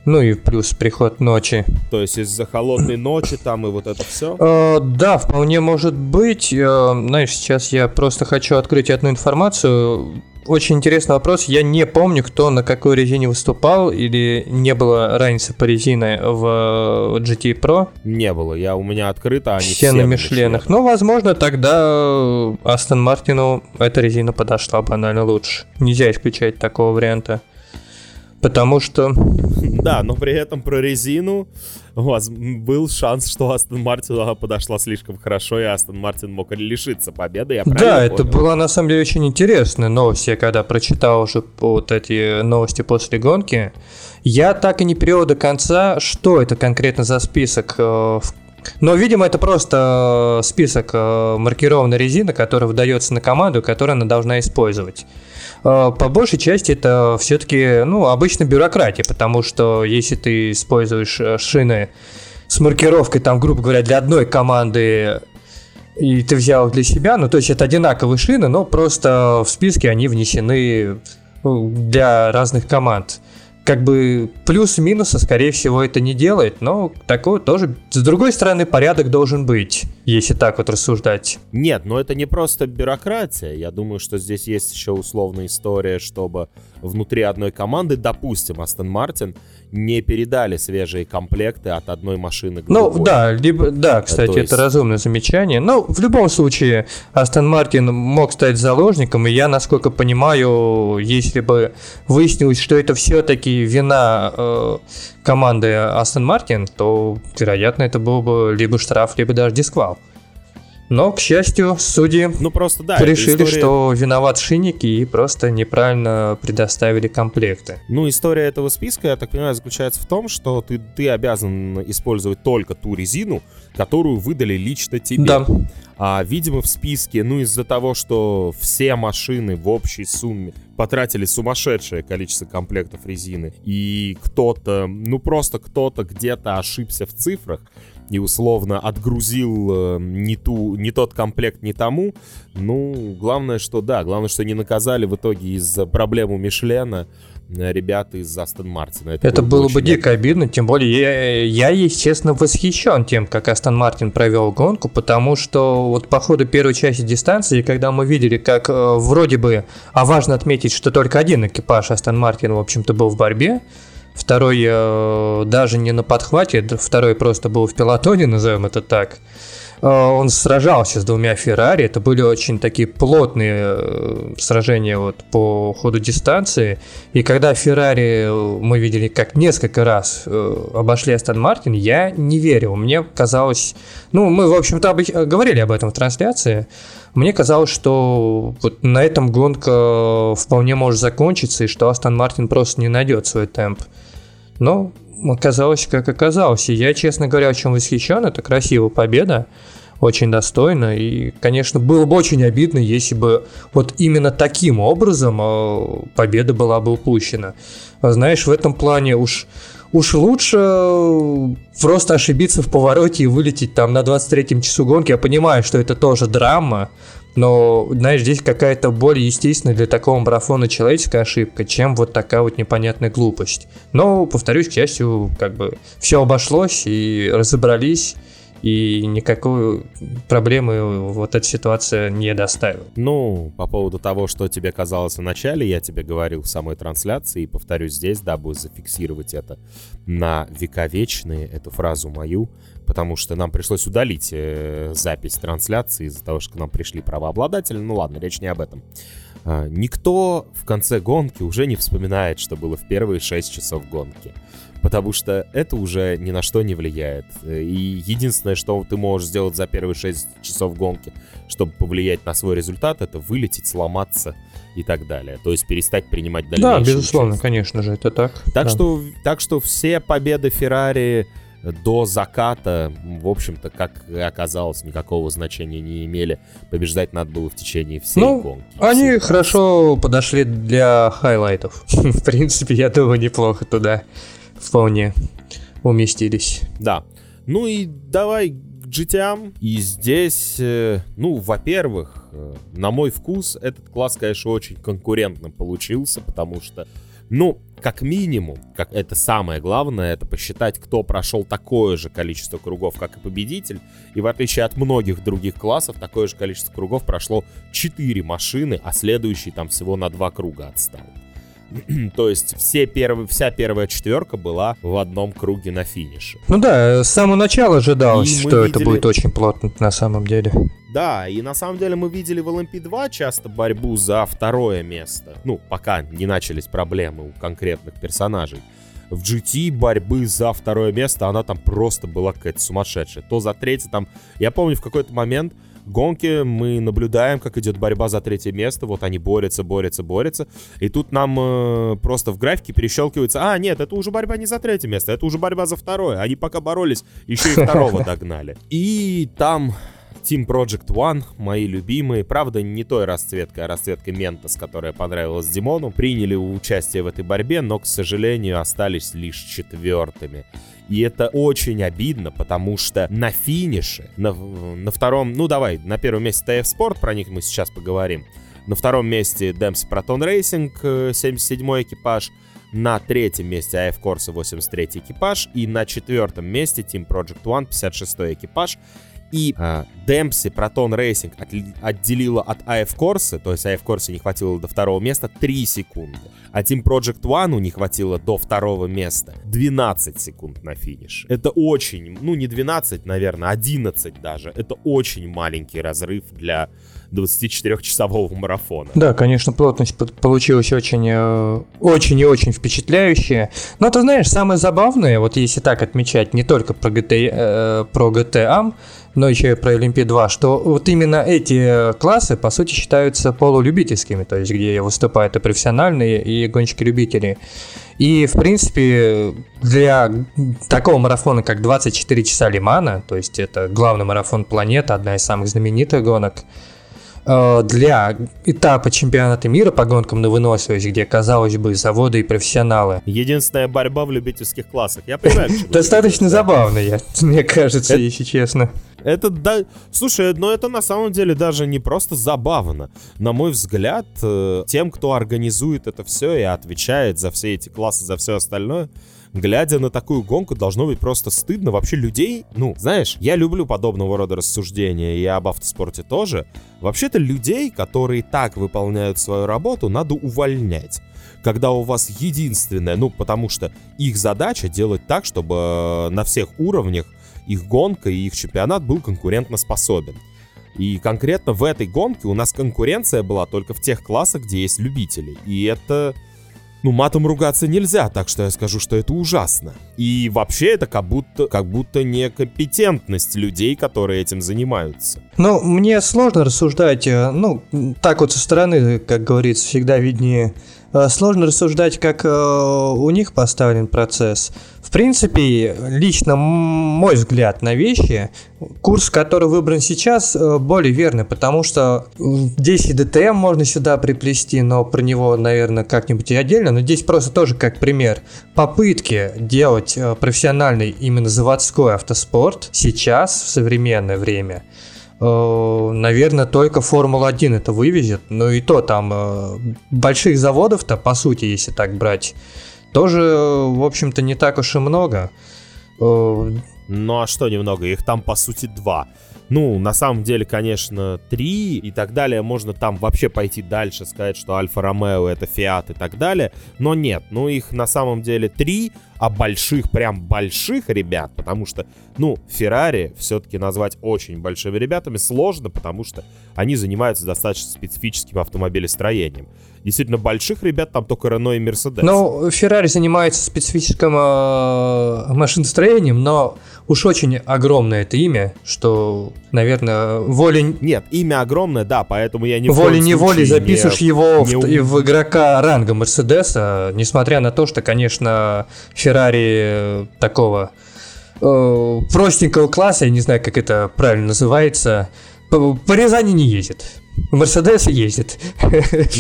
Ну и плюс приход ночи. То есть из-за холодной ночи там и вот это все? Э, да, вполне может быть. Э, знаешь, сейчас я просто хочу открыть одну информацию очень интересный вопрос. Я не помню, кто на какой резине выступал, или не было разницы по резине в GT Pro. Не было, я у меня открыто, они все, все на Мишленах. Ну, возможно, тогда Астон Мартину эта резина подошла банально лучше. Нельзя исключать такого варианта. Потому что... Да, но при этом про резину у вас был шанс, что Астон Мартин подошла слишком хорошо, и Астон Мартин мог лишиться победы. Я да, понял? это была на самом деле очень интересная новость. Я когда прочитал уже вот эти новости после гонки, я так и не перевел до конца, что это конкретно за список. Э, но, видимо, это просто э, список э, маркированной резины, которая выдается на команду, которую она должна использовать. Э, по большей части это все-таки, ну, обычно бюрократия, потому что если ты используешь э, шины с маркировкой, там, грубо говоря, для одной команды и ты взял для себя, ну, то есть это одинаковые шины, но просто в списке они внесены для разных команд. Как бы плюс-минуса, скорее всего, это не делает, но такой тоже, с другой стороны, порядок должен быть, если так вот рассуждать. Нет, но это не просто бюрократия. Я думаю, что здесь есть еще условная история, чтобы внутри одной команды, допустим, Астон Мартин, не передали свежие комплекты от одной машины к ну, другой. Ну, да, либо, да, кстати, есть... это разумное замечание. Но в любом случае, Астон Мартин мог стать заложником, и я, насколько понимаю, если бы выяснилось, что это все-таки вина э, команды Астон Мартин, то, вероятно, это был бы либо штраф, либо даже дисквал. Но, к счастью, судьи ну, просто, да, решили, история... что виноват шинник и просто неправильно предоставили комплекты. Ну, история этого списка, я так понимаю, заключается в том, что ты, ты обязан использовать только ту резину, которую выдали лично тебе. Да. А, видимо, в списке, ну, из-за того, что все машины в общей сумме потратили сумасшедшее количество комплектов резины, и кто-то, ну, просто кто-то где-то ошибся в цифрах, и условно отгрузил э, не, ту, не тот комплект не тому. Ну, главное, что да, главное, что не наказали в итоге из-за проблемы Мишлена э, ребята из Астон Мартина. Это, Это было бы дико обидно, тем более я, я, естественно, восхищен тем, как Астон Мартин провел гонку, потому что вот по ходу первой части дистанции, когда мы видели, как э, вроде бы, а важно отметить, что только один экипаж Астон Мартин, в общем-то, был в борьбе, Второй э, даже не на подхвате, второй просто был в пилотоне, назовем это так. Э, он сражался с двумя Феррари, это были очень такие плотные э, сражения вот по ходу дистанции. И когда Феррари э, мы видели, как несколько раз обошли Астон Мартин, я не верил. Мне казалось, ну мы в общем-то говорили об этом в трансляции. Мне казалось, что вот на этом гонка вполне может закончиться, и что Астон Мартин просто не найдет свой темп. Но оказалось, как оказалось. И я, честно говоря, очень восхищен. Это красивая победа, очень достойно. И, конечно, было бы очень обидно, если бы вот именно таким образом э, победа была бы упущена. Знаешь, в этом плане уж уж лучше просто ошибиться в повороте и вылететь там на 23-м часу гонки. Я понимаю, что это тоже драма, но, знаешь, здесь какая-то более естественная для такого марафона человеческая ошибка, чем вот такая вот непонятная глупость. Но, повторюсь, к счастью, как бы все обошлось и разобрались и никакой проблемы вот эта ситуация не доставила. Ну, по поводу того, что тебе казалось в начале, я тебе говорил в самой трансляции, и повторюсь здесь, дабы зафиксировать это на вековечные, эту фразу мою, потому что нам пришлось удалить э, запись трансляции из-за того, что к нам пришли правообладатели. Ну ладно, речь не об этом. А, никто в конце гонки уже не вспоминает, что было в первые 6 часов гонки потому что это уже ни на что не влияет. И единственное, что ты можешь сделать за первые 6 часов гонки, чтобы повлиять на свой результат, это вылететь, сломаться и так далее. То есть перестать принимать дальнейшие Да, безусловно, участие. конечно же, это так. Так, да. что, так что все победы Феррари до заката, в общем-то, как и оказалось, никакого значения не имели. Побеждать надо было в течение всей ну, гонки. Они всегда. хорошо подошли для хайлайтов. в принципе, я думаю, неплохо туда вполне уместились. Да. Ну и давай к GTM. И здесь, э, ну, во-первых, э, на мой вкус, этот класс, конечно, очень конкурентно получился, потому что, ну, как минимум, как это самое главное, это посчитать, кто прошел такое же количество кругов, как и победитель. И в отличие от многих других классов, такое же количество кругов прошло 4 машины, а следующий там всего на 2 круга отстал. То есть все первые, вся первая четверка была в одном круге на финише. Ну да, с самого начала ожидалось, и что видели... это будет очень плотно на самом деле. Да, и на самом деле мы видели в LMP2 часто борьбу за второе место. Ну, пока не начались проблемы у конкретных персонажей. В GT борьбы за второе место, она там просто была какая-то сумасшедшая. То за третье там... Я помню, в какой-то момент гонки мы наблюдаем, как идет борьба за третье место. Вот они борются, борются, борются. И тут нам э, просто в графике перещелкивается, а, нет, это уже борьба не за третье место, это уже борьба за второе. Они пока боролись, еще и второго догнали. И там Team Project One, мои любимые, правда, не той расцветкой, а расцветкой Ментос, которая понравилась Димону, приняли участие в этой борьбе, но, к сожалению, остались лишь четвертыми. И это очень обидно, потому что на финише, на, на втором, ну давай, на первом месте TF Sport, про них мы сейчас поговорим. На втором месте Dempsey Proton Racing, 77 э, экипаж. На третьем месте AF Corsa 83 экипаж. И на четвертом месте Team Project One 56 экипаж. И э, Демпси Proton Racing от, отделила от AF Corsa, то есть AF Corsa не хватило до второго места 3 секунды. А Team Project One не хватило до второго места 12 секунд на финише. Это очень, ну не 12, наверное, 11 даже. Это очень маленький разрыв для 24-часового марафона. Да, конечно, плотность получилась очень, э, очень и очень впечатляющая. Но ты знаешь, самое забавное, вот если так отмечать не только про GT, э, про GTA, но еще и про Олимпи 2, что вот именно эти классы, по сути, считаются полулюбительскими, то есть где выступают и профессиональные, и гонщики-любители. И, в принципе, для такого марафона, как 24 часа Лимана, то есть это главный марафон планеты, одна из самых знаменитых гонок, Э, для этапа чемпионата мира по гонкам на выносливость, где, казалось бы, заводы и профессионалы. Единственная борьба в любительских классах. Я понимаю, Достаточно забавно, мне кажется, если честно. Это да. Слушай, но это на самом деле даже не просто забавно. На мой взгляд, э, тем, кто организует это все и отвечает за все эти классы, за все остальное, глядя на такую гонку, должно быть просто стыдно. Вообще людей, ну, знаешь, я люблю подобного рода рассуждения, и об автоспорте тоже. Вообще-то людей, которые так выполняют свою работу, надо увольнять когда у вас единственное, ну, потому что их задача делать так, чтобы э, на всех уровнях их гонка и их чемпионат был конкурентно способен. И конкретно в этой гонке у нас конкуренция была только в тех классах, где есть любители. И это ну, матом ругаться нельзя, так что я скажу, что это ужасно. И вообще это как будто, как будто некомпетентность людей, которые этим занимаются. Ну, мне сложно рассуждать, э, ну, так вот со стороны, как говорится, всегда виднее. Э, сложно рассуждать, как э, у них поставлен процесс. В принципе, лично мой взгляд на вещи, курс, который выбран сейчас, э, более верный, потому что здесь и ДТМ можно сюда приплести, но про него, наверное, как-нибудь и отдельно. Но здесь просто тоже как пример. Попытки делать э, профессиональный именно заводской автоспорт сейчас, в современное время, э, наверное, только Формула-1 это вывезет. Но и то там больших заводов-то, по сути, если так брать, тоже, в общем-то, не так уж и много. Э, ну а что немного? Их там, по сути, два. Ну, на самом деле, конечно, три и так далее. Можно там вообще пойти дальше, сказать, что Альфа-Ромео это Фиат и так далее. Но нет, ну их на самом деле три, а больших, прям больших ребят, потому что, ну, Феррари все-таки назвать очень большими ребятами сложно, потому что они занимаются достаточно специфическим автомобилестроением действительно больших ребят, там только Рено и Мерседес. Ну, Феррари занимается специфическим э, машиностроением, но уж очень огромное это имя, что, наверное, волей... Нет, имя огромное, да, поэтому я не Волей-неволей запишешь не, его не... В, в игрока ранга Мерседеса, несмотря на то, что, конечно, Феррари такого э, простенького класса, я не знаю, как это правильно называется, по, по Рязани не ездит. Мерседес ездит.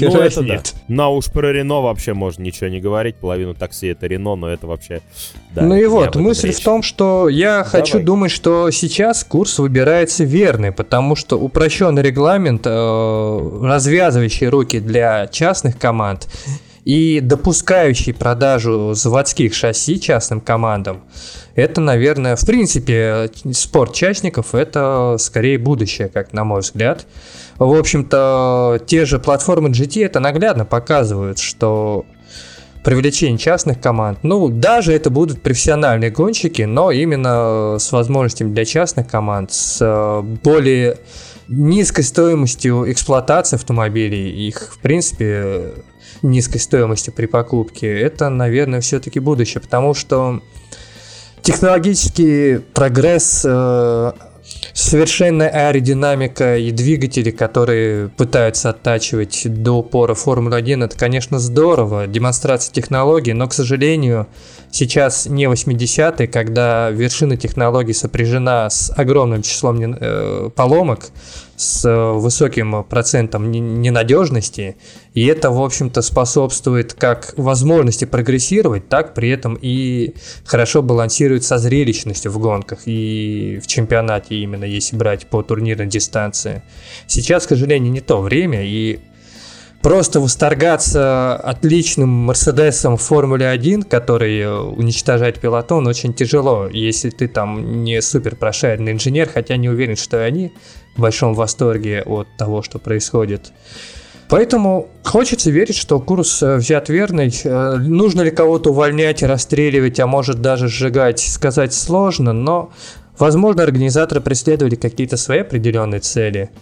Ну, это нет. да. Но уж про Рено вообще можно ничего не говорить. Половину такси это Рено, но это вообще... Да, ну и вот, мысль речь. в том, что я Давай. хочу думать, что сейчас курс выбирается верный, потому что упрощенный регламент, э, развязывающий руки для частных команд и допускающий продажу заводских шасси частным командам, это, наверное, в принципе, спорт частников, это скорее будущее, как на мой взгляд. В общем-то, те же платформы GT это наглядно показывают, что привлечение частных команд, ну, даже это будут профессиональные гонщики, но именно с возможностями для частных команд, с э, более низкой стоимостью эксплуатации автомобилей, их, в принципе, низкой стоимостью при покупке, это, наверное, все-таки будущее, потому что технологический прогресс э, совершенная аэродинамика и двигатели, которые пытаются оттачивать до упора Формулы-1, это, конечно, здорово, демонстрация технологий, но, к сожалению, сейчас не 80-е, когда вершина технологий сопряжена с огромным числом э, поломок, с э, высоким процентом ненадежности, и это, в общем-то, способствует как возможности прогрессировать, так при этом и хорошо балансирует со зрелищностью в гонках и в чемпионате именно, если брать по турнирной дистанции. Сейчас, к сожалению, не то время, и просто восторгаться отличным Мерседесом в Формуле 1, который уничтожает пилотон, очень тяжело, если ты там не супер прошаренный инженер, хотя не уверен, что они в большом восторге от того, что происходит. Поэтому хочется верить, что курс э, взят верный. Э, нужно ли кого-то увольнять, расстреливать, а может даже сжигать, сказать сложно, но, возможно, организаторы преследовали какие-то свои определенные цели –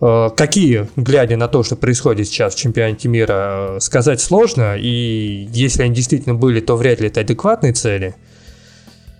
Э, какие, глядя на то, что происходит сейчас в чемпионате мира, сказать сложно, и если они действительно были, то вряд ли это адекватные цели.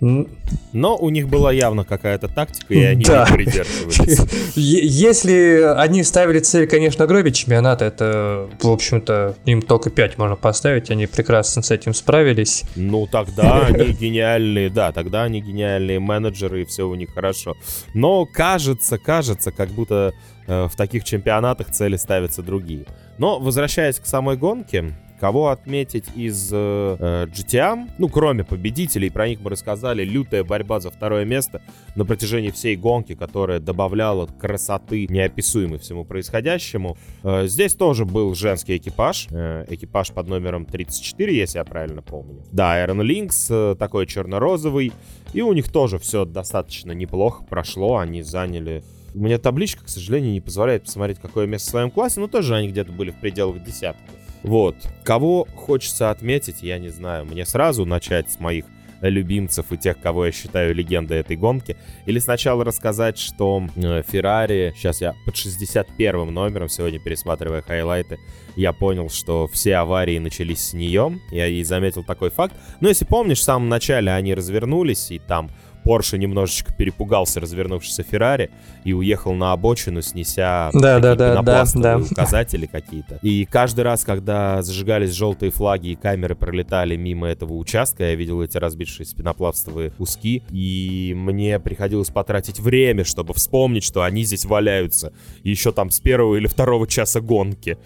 Но у них была явно какая-то тактика, и они да. не придерживались. Если они ставили цель, конечно, гробить чемпионат, это, в общем-то, им только 5 можно поставить, они прекрасно с этим справились. Ну, тогда они гениальные, да, тогда они гениальные менеджеры, и все у них хорошо. Но кажется, кажется, как будто Э, в таких чемпионатах цели ставятся другие. Но возвращаясь к самой гонке, Кого отметить из э, э GTA? Ну, кроме победителей, про них мы рассказали. Лютая борьба за второе место на протяжении всей гонки, которая добавляла красоты неописуемой всему происходящему. Э, здесь тоже был женский экипаж. Э, экипаж под номером 34, если я правильно помню. Да, Iron Lynx, э, такой черно-розовый. И у них тоже все достаточно неплохо прошло. Они заняли у меня табличка, к сожалению, не позволяет посмотреть, какое место в своем классе, но тоже они где-то были в пределах десятки. Вот. Кого хочется отметить, я не знаю. Мне сразу начать с моих любимцев и тех, кого я считаю легендой этой гонки. Или сначала рассказать, что э, Феррари, сейчас я под 61 номером сегодня пересматривая хайлайты, я понял, что все аварии начались с нее. Я и заметил такой факт. Но если помнишь, в самом начале они развернулись, и там Порше немножечко перепугался развернувшийся Феррари и уехал на обочину, снеся да, да, да, да, да. указатели какие-то. И каждый раз, когда зажигались желтые флаги и камеры пролетали мимо этого участка, я видел эти разбившиеся пенопластовые куски, и мне приходилось потратить время, чтобы вспомнить, что они здесь валяются еще там с первого или второго часа гонки.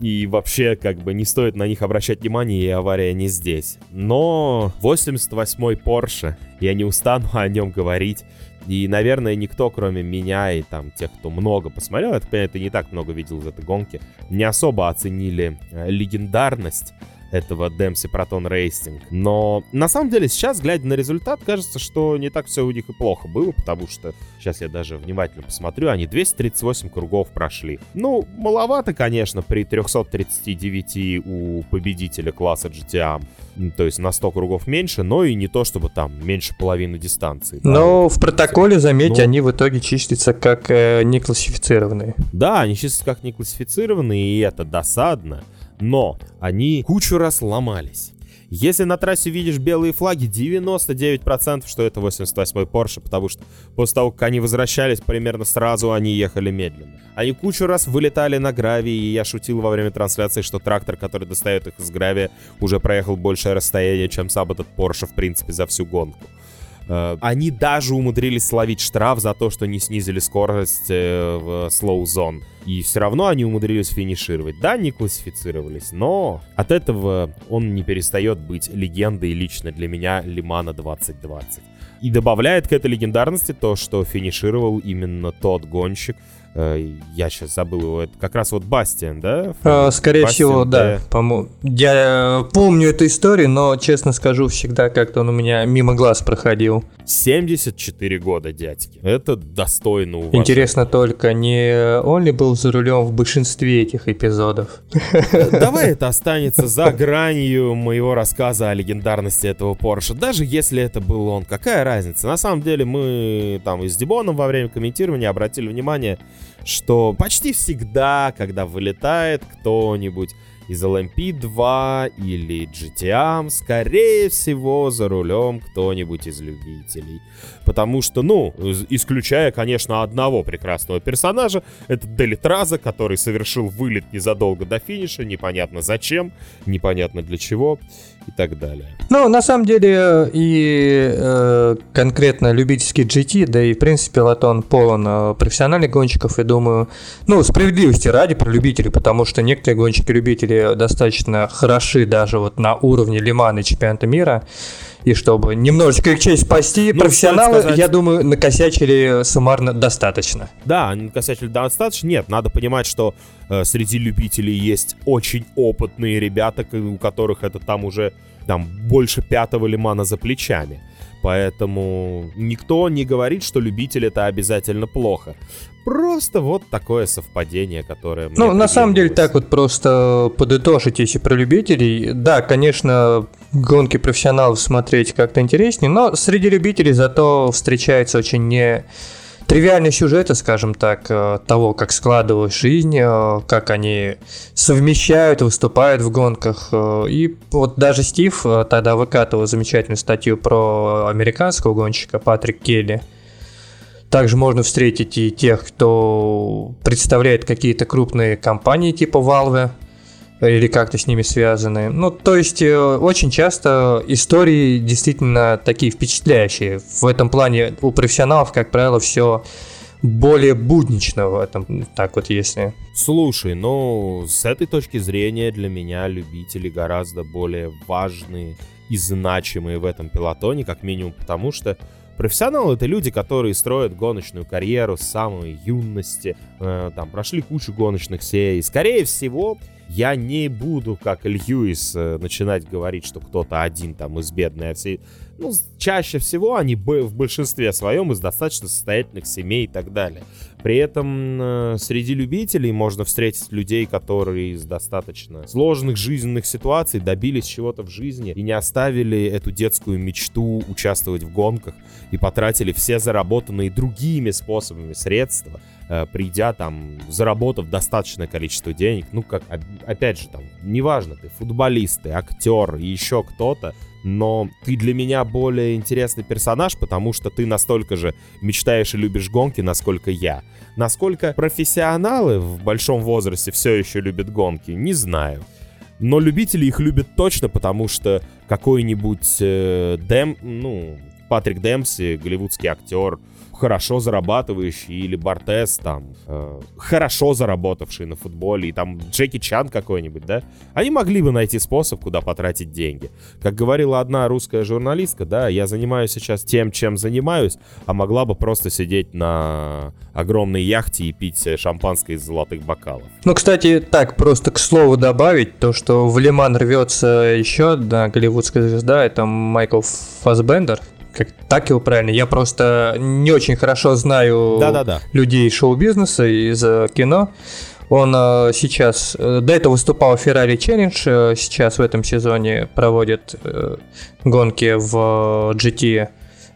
И вообще, как бы, не стоит на них обращать внимание, и авария не здесь. Но 88-й Porsche, я не устану о нем говорить. И, наверное, никто, кроме меня и там тех, кто много посмотрел, понимаю, ты не так много видел из этой гонки, не особо оценили э, легендарность этого Dempsey Proton Racing. Но на самом деле сейчас, глядя на результат, кажется, что не так все у них и плохо было, потому что сейчас я даже внимательно посмотрю, они 238 кругов прошли. Ну, маловато, конечно, при 339 у победителя класса GTA. То есть на 100 кругов меньше, но и не то, чтобы там меньше половины дистанции. Но да, в протоколе, заметьте, ну, они в итоге числятся как э, неклассифицированные. Да, они числятся как неклассифицированные, и это досадно но они кучу раз ломались. Если на трассе видишь белые флаги, 99% что это 88-й Porsche, потому что после того, как они возвращались, примерно сразу они ехали медленно. Они кучу раз вылетали на гравии, и я шутил во время трансляции, что трактор, который достает их из гравия, уже проехал большее расстояние, чем сам этот Porsche, в принципе, за всю гонку. Э, они даже умудрились словить штраф за то, что не снизили скорость э, в slow zone. И все равно они умудрились финишировать. Да, не классифицировались, но от этого он не перестает быть легендой лично для меня Лимана 2020. И добавляет к этой легендарности то, что финишировал именно тот гонщик, я сейчас забыл его. Это как раз вот Бастиан, да? А, скорее Бастиан, всего, да. По я помню эту историю, но, честно скажу, всегда как-то он у меня мимо глаз проходил. 74 года, дядьки. Это достойно уважения. Интересно только, не он ли был за рулем в большинстве этих эпизодов? Давай это останется за гранью моего рассказа о легендарности этого Порше. Даже если это был он, какая разница? На самом деле мы там и с Дибоном во время комментирования обратили внимание, что почти всегда, когда вылетает кто-нибудь из LMP2 или GTA, скорее всего, за рулем кто-нибудь из любителей. Потому что, ну, исключая, конечно, одного прекрасного персонажа, это Делитраза, который совершил вылет незадолго до финиша, непонятно зачем, непонятно для чего и так далее. Ну, на самом деле, и э, конкретно любительский GT, да и, в принципе, Латон полон э, профессиональных гонщиков, я думаю, ну, справедливости ради про любителей, потому что некоторые гонщики-любители достаточно хороши даже вот на уровне Лимана и чемпионата мира, и чтобы немножечко их честь спасти, ну, профессионалы, сказать... я думаю, накосячили суммарно достаточно. Да, накосячили достаточно. Нет, надо понимать, что э, среди любителей есть очень опытные ребята, у которых это там уже там больше пятого лимана за плечами. Поэтому никто не говорит, что любитель это обязательно плохо. Просто вот такое совпадение, которое... ну, на самом деле, так вот просто подытожить, если про любителей. Да, конечно, гонки профессионалов смотреть как-то интереснее, но среди любителей зато встречается очень не тривиальные сюжеты, скажем так, э, того, как складывалась жизнь, э, как они совмещают, выступают в гонках. Э, и вот даже Стив тогда выкатывал замечательную статью про американского гонщика Патрик Келли. Также можно встретить и тех, кто представляет какие-то крупные компании типа Valve, или как-то с ними связаны. Ну, то есть, э, очень часто истории действительно такие впечатляющие. В этом плане у профессионалов, как правило, все более буднично в этом, так вот если. Слушай, ну, с этой точки зрения для меня любители гораздо более важные и значимые в этом пилотоне, как минимум потому, что Профессионалы — это люди, которые строят гоночную карьеру с самой юности, э, там, прошли кучу гоночных серий. Скорее всего, я не буду, как Льюис, э, начинать говорить, что кто-то один там из бедной, все... Ну, чаще всего они в большинстве своем из достаточно состоятельных семей и так далее. При этом э, среди любителей можно встретить людей, которые из достаточно сложных жизненных ситуаций добились чего-то в жизни и не оставили эту детскую мечту участвовать в гонках и потратили все заработанные другими способами средства Э, придя там, заработав достаточное количество денег, ну, как, опять же, там, неважно, ты футболист, ты актер, еще кто-то, но ты для меня более интересный персонаж, потому что ты настолько же мечтаешь и любишь гонки, насколько я. Насколько профессионалы в большом возрасте все еще любят гонки, не знаю. Но любители их любят точно, потому что какой-нибудь э, Дэм, ну, Патрик Демпси, голливудский актер, хорошо зарабатывающий, или Бартес там, э, хорошо заработавший на футболе, и там Джеки Чан какой-нибудь, да, они могли бы найти способ, куда потратить деньги. Как говорила одна русская журналистка, да, я занимаюсь сейчас тем, чем занимаюсь, а могла бы просто сидеть на огромной яхте и пить шампанское из золотых бокалов. Ну, кстати, так, просто к слову добавить, то, что в Лиман рвется еще одна голливудская звезда, это Майкл Фасбендер, как так его правильно. Я просто не очень хорошо знаю Да-да-да. людей шоу-бизнеса из э, кино. Он э, сейчас, э, до этого выступал в Ferrari Challenge, сейчас в этом сезоне проводит гонки в GT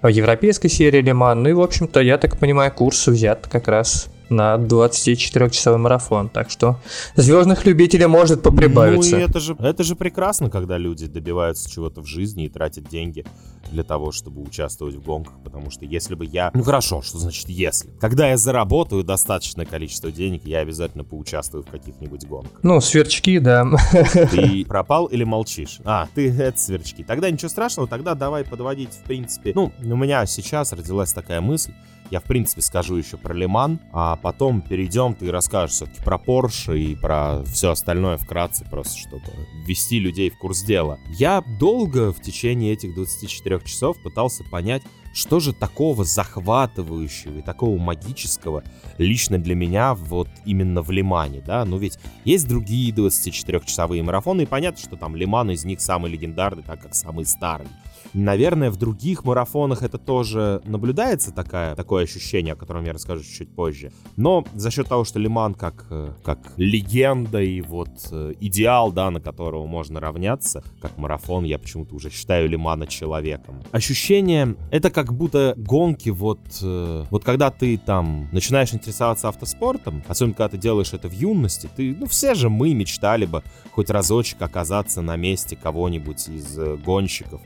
европейской серии Лиман. Ну и, в общем-то, я так понимаю, курс взят как раз на 24-часовой марафон. Так что звездных любителей может поприбавиться. Ну и это же, это же прекрасно, когда люди добиваются чего-то в жизни и тратят деньги для того, чтобы участвовать в гонках, потому что если бы я... Ну хорошо, что значит если? Когда я заработаю достаточное количество денег, я обязательно поучаствую в каких-нибудь гонках. Ну, сверчки, да. Ты пропал или молчишь? А, ты это сверчки. Тогда ничего страшного, тогда давай подводить, в принципе. Ну, у меня сейчас родилась такая мысль, я, в принципе, скажу еще про Лиман, а потом перейдем, ты расскажешь все-таки про Porsche и про все остальное вкратце, просто чтобы ввести людей в курс дела. Я долго в течение этих 24 часов пытался понять, что же такого захватывающего и такого магического лично для меня вот именно в Лимане, да? Ну ведь есть другие 24-часовые марафоны, и понятно, что там Лиман из них самый легендарный, так как самый старый. Наверное, в других марафонах это тоже наблюдается такая, такое ощущение, о котором я расскажу чуть позже. Но за счет того, что Лиман как, э, как легенда и вот э, идеал, да, на которого можно равняться, как марафон, я почему-то уже считаю Лимана человеком. Ощущение, это как будто гонки вот, э, вот когда ты там начинаешь интересоваться автоспортом, особенно когда ты делаешь это в юности, ты, ну все же мы мечтали бы хоть разочек оказаться на месте кого-нибудь из гонщиков,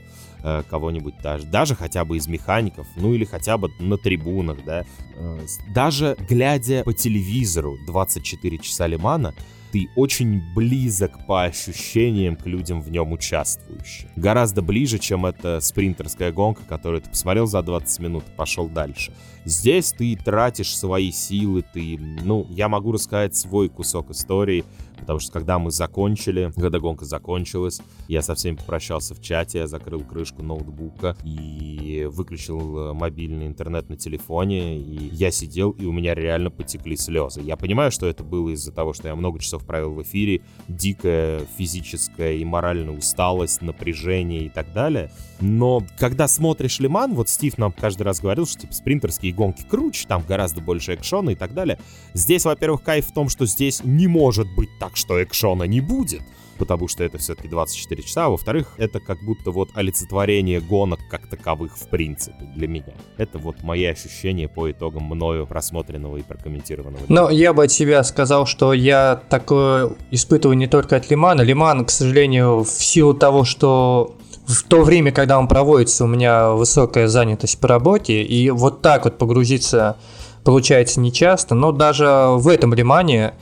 Э, кого-нибудь даже, даже хотя бы из механиков, ну или хотя бы на трибунах, да. Э, даже глядя по телевизору 24 часа Лимана, ты очень близок по ощущениям к людям в нем участвующим. Гораздо ближе, чем эта спринтерская гонка, которую ты посмотрел за 20 минут и пошел дальше. Здесь ты тратишь свои силы, ты, ну, я могу рассказать свой кусок истории, потому что когда мы закончили, когда гонка закончилась, я со всеми попрощался в чате, я закрыл крышку ноутбука и выключил э, мобильный интернет на телефоне, и я сидел, и у меня реально потекли слезы. Я понимаю, что это было из-за того, что я много часов провел в эфире, дикая физическая и моральная усталость, напряжение и так далее, но когда смотришь Лиман, вот Стив нам каждый раз говорил, что типа спринтерские гонки круче, там гораздо больше экшона и так далее. Здесь, во-первых, кайф в том, что здесь не может быть так, что экшона не будет потому что это все-таки 24 часа, а во-вторых, это как будто вот олицетворение гонок как таковых в принципе для меня. Это вот мои ощущения по итогам мною просмотренного и прокомментированного. Но я бы от себя сказал, что я такое испытываю не только от Лимана. Лиман, к сожалению, в силу того, что в то время, когда он проводится, у меня высокая занятость по работе, и вот так вот погрузиться получается нечасто, но даже в этом Лимане,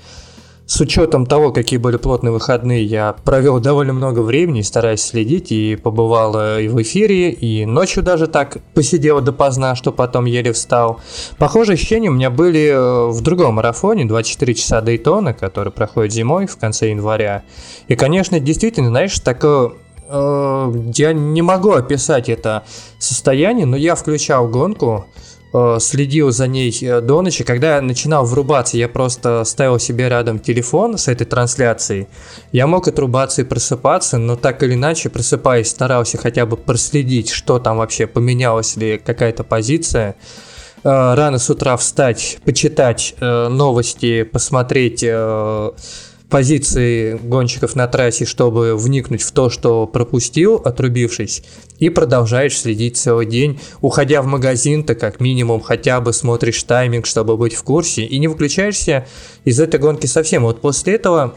с учетом того, какие были плотные выходные, я провел довольно много времени, стараясь следить, и побывал и в эфире, и ночью даже так посидел допоздна, что потом еле встал. Похожие ощущения у меня были э, в другом марафоне, 24 часа Дейтона, который проходит зимой в конце января. И, конечно, действительно, знаешь, такое Э, я не могу описать это состояние, но я включал гонку, э, следил за ней э, до ночи. Когда я начинал врубаться, я просто ставил себе рядом телефон с этой трансляцией. Я мог отрубаться и просыпаться, но так или иначе, просыпаясь, старался хотя бы проследить, что там вообще поменялась ли какая-то позиция. Рано с утра встать, почитать новости, посмотреть позиции гонщиков на трассе, чтобы вникнуть в то, что пропустил, отрубившись, и продолжаешь следить целый день. Уходя в магазин, ты как минимум хотя бы смотришь тайминг, чтобы быть в курсе, и не выключаешься из этой гонки совсем. Вот после этого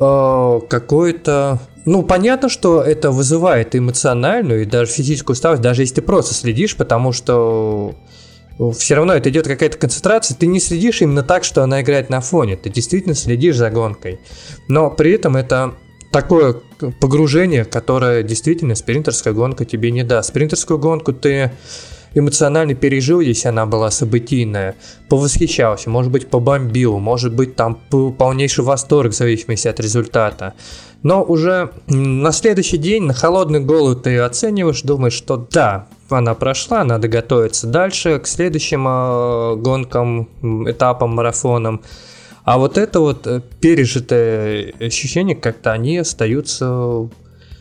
э, какой-то ну, понятно, что это вызывает эмоциональную и даже физическую усталость, даже если ты просто следишь, потому что все равно это идет какая-то концентрация, ты не следишь именно так, что она играет на фоне, ты действительно следишь за гонкой. Но при этом это такое погружение, которое действительно спринтерская гонка тебе не даст. Спринтерскую гонку ты эмоционально пережил, если она была событийная, повосхищался, может быть, побомбил, может быть, там полнейший восторг в зависимости от результата. Но уже на следующий день на холодный голову ты оцениваешь, думаешь, что да, она прошла, надо готовиться дальше к следующим э, гонкам, этапам, марафонам. А вот это вот э, пережитое ощущение, как-то они остаются,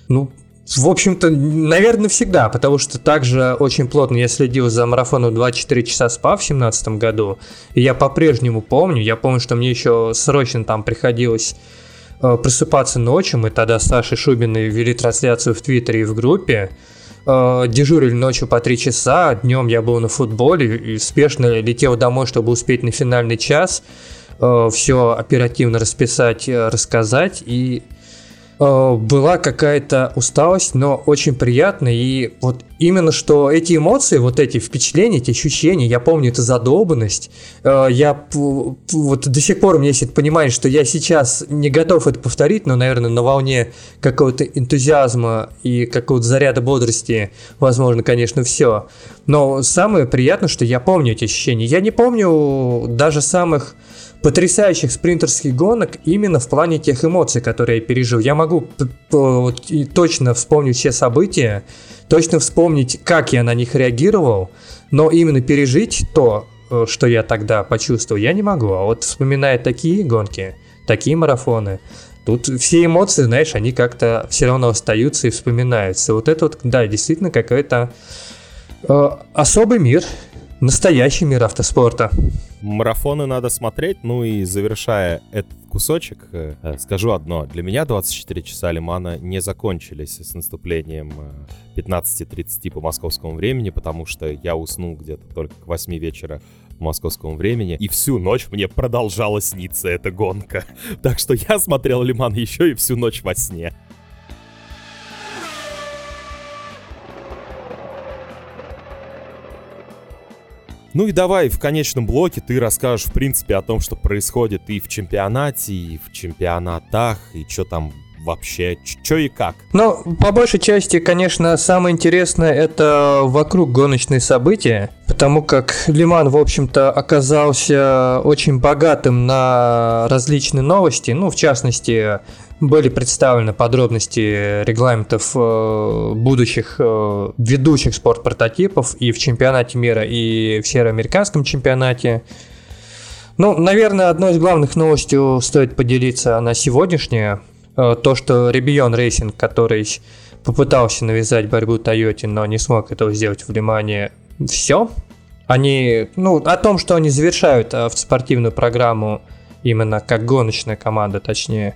ну, в общем-то, наверное, всегда, потому что также очень плотно я следил за марафоном 24 часа спа в 2017 году, и я по-прежнему помню, я помню, что мне еще срочно там приходилось э, просыпаться ночью, мы тогда с Сашей Шубиной вели трансляцию в Твиттере и в группе, э, дежурили ночью по 3 часа, днем я был на футболе и спешно летел домой, чтобы успеть на финальный час, э, все оперативно расписать, э, рассказать, и была какая-то усталость, но очень приятно. И вот именно что эти эмоции, вот эти впечатления, эти ощущения, я помню, это задолбанность. Э, я вот до сих пор у меня есть понимание, что я сейчас не готов это повторить, но, наверное, на волне какого-то энтузиазма и какого-то заряда бодрости, возможно, конечно, все. Но самое приятное, что я помню эти ощущения. Я не помню даже самых потрясающих спринтерских гонок именно в плане тех эмоций, которые я пережил. Я могу точно вспомнить все события, точно вспомнить, как я на них реагировал, но именно пережить то, э, что я тогда почувствовал, я не могу. А вот вспоминая такие гонки, такие марафоны, тут все эмоции, знаешь, они как-то все равно остаются и вспоминаются. Вот это вот, да, действительно какой-то э, особый мир, настоящий мир автоспорта. Марафоны надо смотреть, ну и завершая этот кусочек, э, скажу одно. Для меня 24 часа Лимана не закончились с наступлением 15.30 э, по московскому времени, потому что я уснул где-то только к 8 вечера московскому времени, и всю ночь мне продолжала сниться эта гонка. Так что я смотрел Лиман еще и всю ночь во сне. Ну и давай в конечном блоке ты расскажешь, в принципе, о том, что происходит и в чемпионате, и в чемпионатах, и что там вообще, что и как? Ну, по большей части, конечно, самое интересное это вокруг гоночные события, потому как Лиман, в общем-то, оказался очень богатым на различные новости, ну, в частности, были представлены подробности регламентов э, будущих э, ведущих спорт-прототипов и в чемпионате мира, и в североамериканском чемпионате. Ну, наверное, одной из главных новостей стоит поделиться на сегодняшняя. Э, то, что Rebellion Racing, который попытался навязать борьбу Тойоте, но не смог этого сделать в Ле-Мане, все. Они, ну, о том, что они завершают автоспортивную программу именно как гоночная команда, точнее,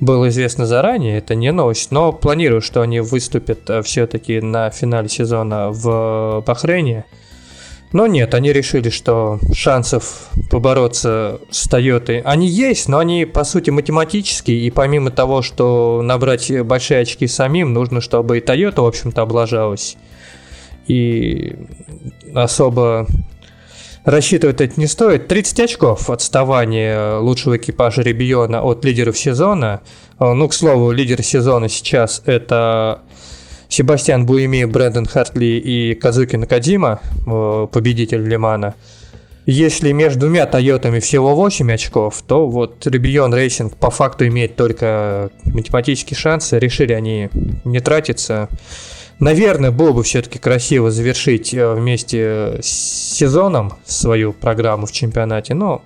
было известно заранее, это не новость, но планировалось, что они выступят э, все-таки на финале сезона в Бахрейне. Но нет, они решили, что шансов побороться с Тойотой, они есть, но они по сути математические, и помимо того, что набрать большие очки самим, нужно, чтобы и Тойота, в общем-то, облажалась. И особо рассчитывать это не стоит. 30 очков отставания лучшего экипажа Ребиона от лидеров сезона. Э, ну, к слову, лидер сезона сейчас это Себастьян Буеми, Брэндон Хартли и Казуки Накадзима, э, победитель Ле-Мана. Если между двумя Тойотами всего 8 очков, то вот Rebellion Racing по факту имеет только математические шансы. Решили они не тратиться. Наверное, было бы все-таки красиво завершить э, вместе с сезоном свою программу в чемпионате, но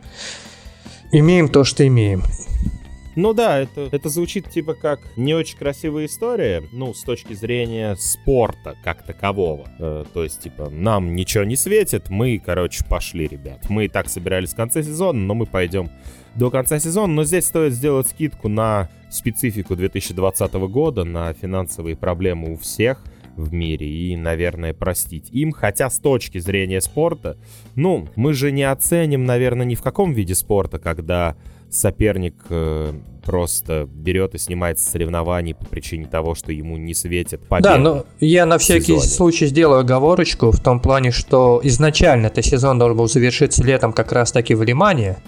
имеем то, что имеем. Ну да, это, это звучит типа как не очень красивая история, ну, с точки зрения спорта как такового. Э, то есть, типа, нам ничего не светит, мы, короче, пошли, ребят. Мы и так собирались в конце сезона, но мы пойдем до конца сезона. Но здесь стоит сделать скидку на специфику 2020 года, на финансовые проблемы у всех — в мире и, наверное, простить им. Хотя с точки зрения спорта, ну, мы же не оценим, наверное, ни в каком виде спорта, когда соперник э, просто берет и снимается с соревнований по причине того, что ему не светит победа. Да, но я на всякий сезоне. случай сделаю оговорочку в том плане, что изначально этот сезон должен был завершиться летом как раз таки в Лимане,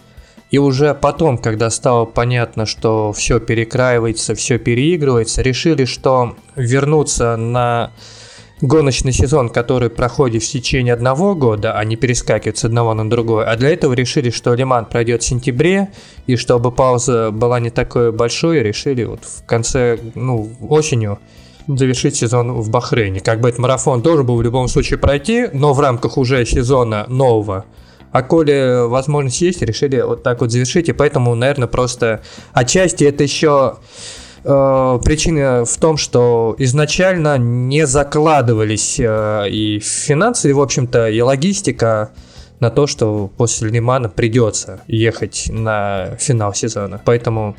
и уже потом, когда стало понятно, что все перекраивается, все переигрывается, решили, что вернуться на гоночный сезон, который проходит в течение одного года, а не перескакивает с одного на другой. А для этого решили, что Лиман пройдет в сентябре, и чтобы пауза была не такой большой, решили вот в конце, ну, осенью завершить сезон в Бахрейне. Как бы этот марафон должен был в любом случае пройти, но в рамках уже сезона нового. А коли возможность есть, решили вот так вот завершить, и поэтому, наверное, просто отчасти это еще э, причина в том, что изначально не закладывались э, и финансы, и, в общем-то, и логистика на то, что после Лимана придется ехать на финал сезона. Поэтому,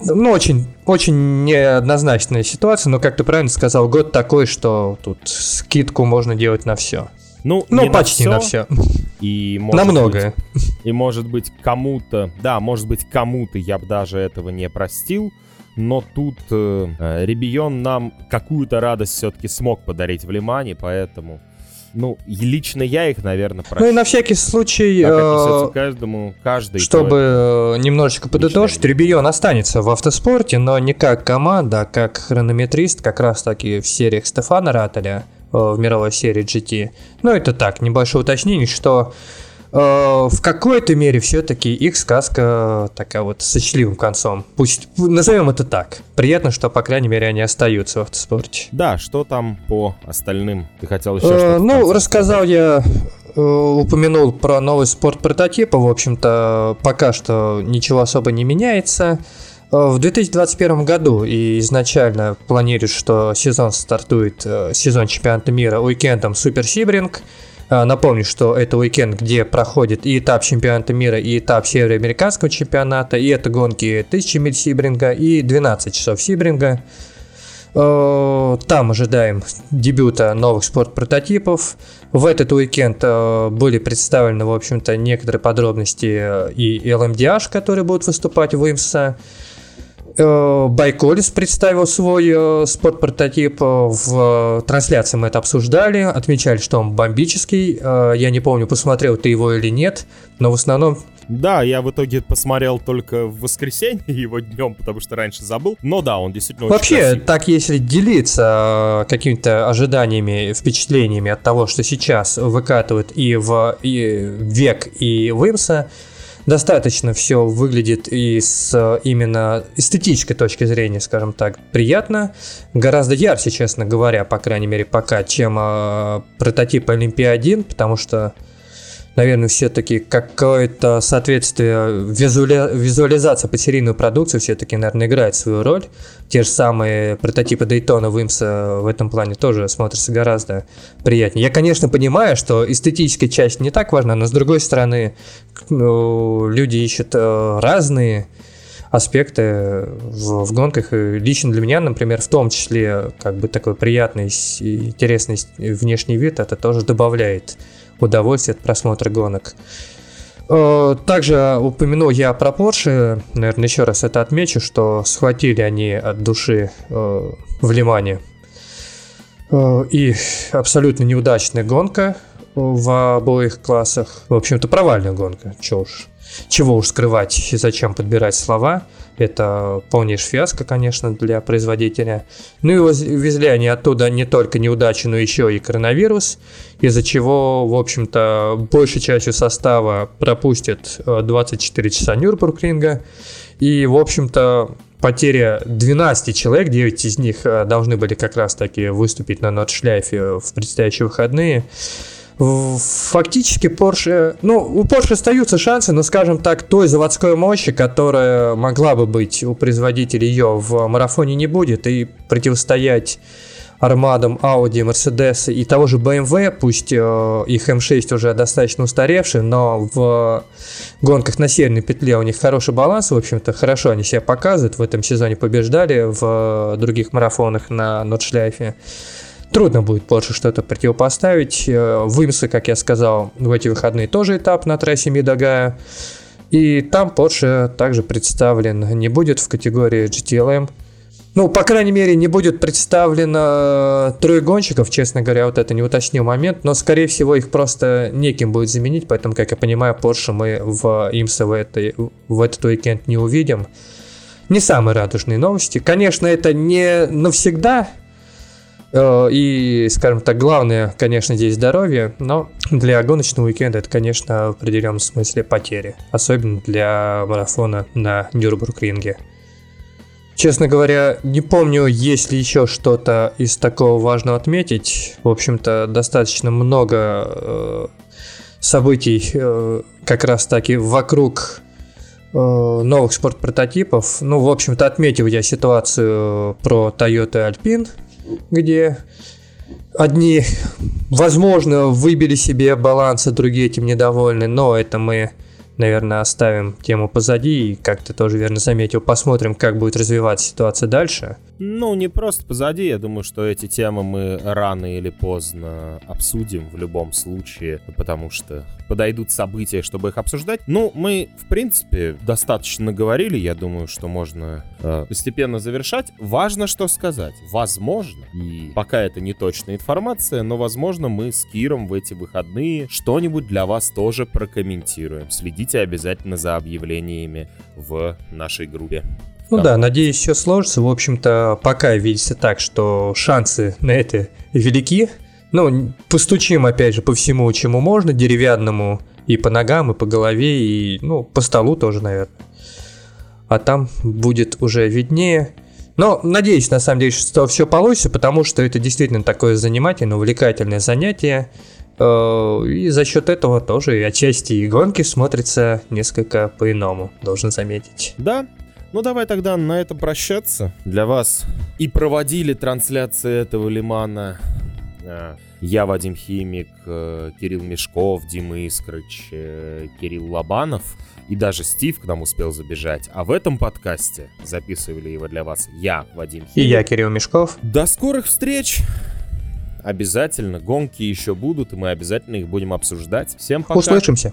ну, очень, очень неоднозначная ситуация, но, как ты правильно сказал, год такой, что тут скидку можно делать на все. Ну, Ну, почти на всё, все. И может На многое. быть- и может быть кому-то, да, может быть кому-то я бы даже этого не простил, но тут э, Ребион нам какую-то радость все-таки смог подарить в Лимане, поэтому, ну, лично я их, наверное, Ну и прощу. на всякий случай, э, каждому, каждый. чтобы э, немножечко подытожить, Ребион останется в автоспорте, но не как команда, а как хронометрист, как раз таки в сериях Стефана Раттеля, э, в мировой серии GT. Ну это так, небольшое уточнение, что э, в какой-то мере все-таки их сказка такая вот с счастливым концом. Пусть назовем это так. Приятно, что, по крайней мере, они остаются в автоспорте. Да, что там по остальным? Ты хотел еще Э, что-то? Ну, рассказал я, э, упомянул про новый спорт прототипа. В общем-то, пока что ничего особо не меняется. Э, В 2021 году и изначально планируют, что сезон стартует, э, сезон чемпионата мира уикендом Супер Сибринг. Э, Напомню, что это уикенд, где проходит и этап чемпионата мира, и этап североамериканского чемпионата, и это гонки 1000 миль Сибринга и 12 часов Сибринга. Там ожидаем дебюта новых спорт-прототипов. В этот уикенд были представлены, в общем-то, некоторые подробности и LMDH, которые будут выступать в ИМСА. Э, Байколис представил свой э, спорт-прототип. э, В трансляции мы это обсуждали, отмечали, что он бомбический. Я не помню, посмотрел ты его или нет, но в основном Да, я в итоге посмотрел только в воскресенье его днем, потому что раньше забыл. Но да, он действительно очень Вообще, красивый. так если делиться какими-то ожиданиями, впечатлениями от того, что сейчас выкатывают и в и век, и в Имса, достаточно все выглядит и с э, именно эстетической точки зрения, скажем так, приятно. Гораздо ярче, честно говоря, по крайней мере, пока, чем э, прототип Олимпия-1, потому что наверное, все-таки какое-то соответствие, визуали... визуализация под серийную продукцию все-таки, наверное, играет свою роль. Те же самые прототипы Дейтона Вимса в этом плане тоже смотрятся гораздо приятнее. Я, конечно, понимаю, что эстетическая часть не так важна, но с другой стороны, ну, люди ищут э, разные аспекты в, в гонках. И лично для меня, например, в том числе, как бы такой приятный, и интересный внешний вид, это тоже добавляет удовольствие от просмотра гонок. Э, Также упомянул я про Porsche, наверное, еще раз это отмечу, что схватили они от души э, в Лимане. Э, И абсолютно неудачная гонка в обоих классах. В общем-то, провальная гонка. Чего уж, чего уж скрывать и зачем подбирать слова. Это полнейшая фиаско, конечно, для производителя. Ну и воз- везли они оттуда не только неудачу, но еще и коронавирус, из-за чего, в общем-то, большей частью состава пропустят э, 24 часа Нюрбургринга. И, в общем-то, потеря 12 человек, 9 из них э, должны были как раз-таки выступить на Нордшляйфе в предстоящие выходные. Фактически Porsche, ну, у Porsche остаются шансы, но, скажем так, той заводской мощи, которая могла бы быть у производителей ее в марафоне не будет, и противостоять армадам Audi, Mercedes и того же BMW, пусть э, их M6 уже достаточно устаревший, но в гонках на северной петле у них хороший баланс, в общем-то, хорошо они себя показывают, в этом сезоне побеждали в других марафонах на Нордшляйфе. Трудно будет Porsche что-то противопоставить. Э, В Имсе, как я сказал, в эти выходные тоже этап на трассе Мидагая. И там Porsche также представлен не будет в категории GTLM. Ну, по крайней мере, не будет представлено трое гонщиков, честно говоря, вот это не уточнил момент, но, скорее всего, их просто неким будет заменить, поэтому, как я понимаю, Porsche мы в IMSA в, этой, в этот уикенд не увидим. Не самые радужные новости. Конечно, это не навсегда, Э, и, скажем так, главное, конечно, здесь здоровье, но для гоночного уикенда это, конечно, в определенном смысле потери. Особенно для марафона на Нюрбург-ринге. Честно говоря, не помню, есть ли еще что-то из такого важного отметить. В общем-то, достаточно много э, событий э, как раз таки вокруг э, новых спорт-прототипов. Ну, в общем-то, отметил я ситуацию про Toyota Alpine, где одни, возможно, выбили себе баланс, а другие этим недовольны, но это мы наверное, оставим тему позади и, как ты тоже верно заметил, посмотрим, как будет развиваться ситуация дальше. Ну, не просто позади, я думаю, что эти темы мы рано или поздно обсудим в любом случае, потому что подойдут события, чтобы их обсуждать. Ну, мы, в принципе, достаточно говорили, я думаю, что можно э, постепенно завершать. Важно что сказать. Возможно, и пока это не точная информация, но, возможно, мы с Киром в эти выходные что-нибудь для вас тоже прокомментируем. Следите обязательно за объявлениями в нашей группе. Ну да. да, надеюсь, все сложится. В общем-то, пока видится так, что шансы на это велики. Ну, постучим, опять же, по всему, чему можно, деревянному, и по ногам, и по голове, и, ну, по столу тоже, наверное. А там будет уже виднее. Но надеюсь, на самом деле, что все получится, потому что это действительно такое занимательное, увлекательное занятие. Э, и за счет этого тоже и отчасти и гонки смотрятся несколько по-иному, должен заметить. Да, ну давай тогда на этом прощаться. Для вас и проводили трансляции этого лимана а, я, Вадим Химик, э, Кирилл Мешков, Дима Искрыч, э, Кирилл Лобанов и даже Стив к нам успел забежать. А в этом подкасте записывали его для вас я, Вадим Химик. И я, Кирилл Мешков. До скорых встреч! Обязательно, гонки еще будут, и мы обязательно их будем обсуждать. Всем пока. Услышимся.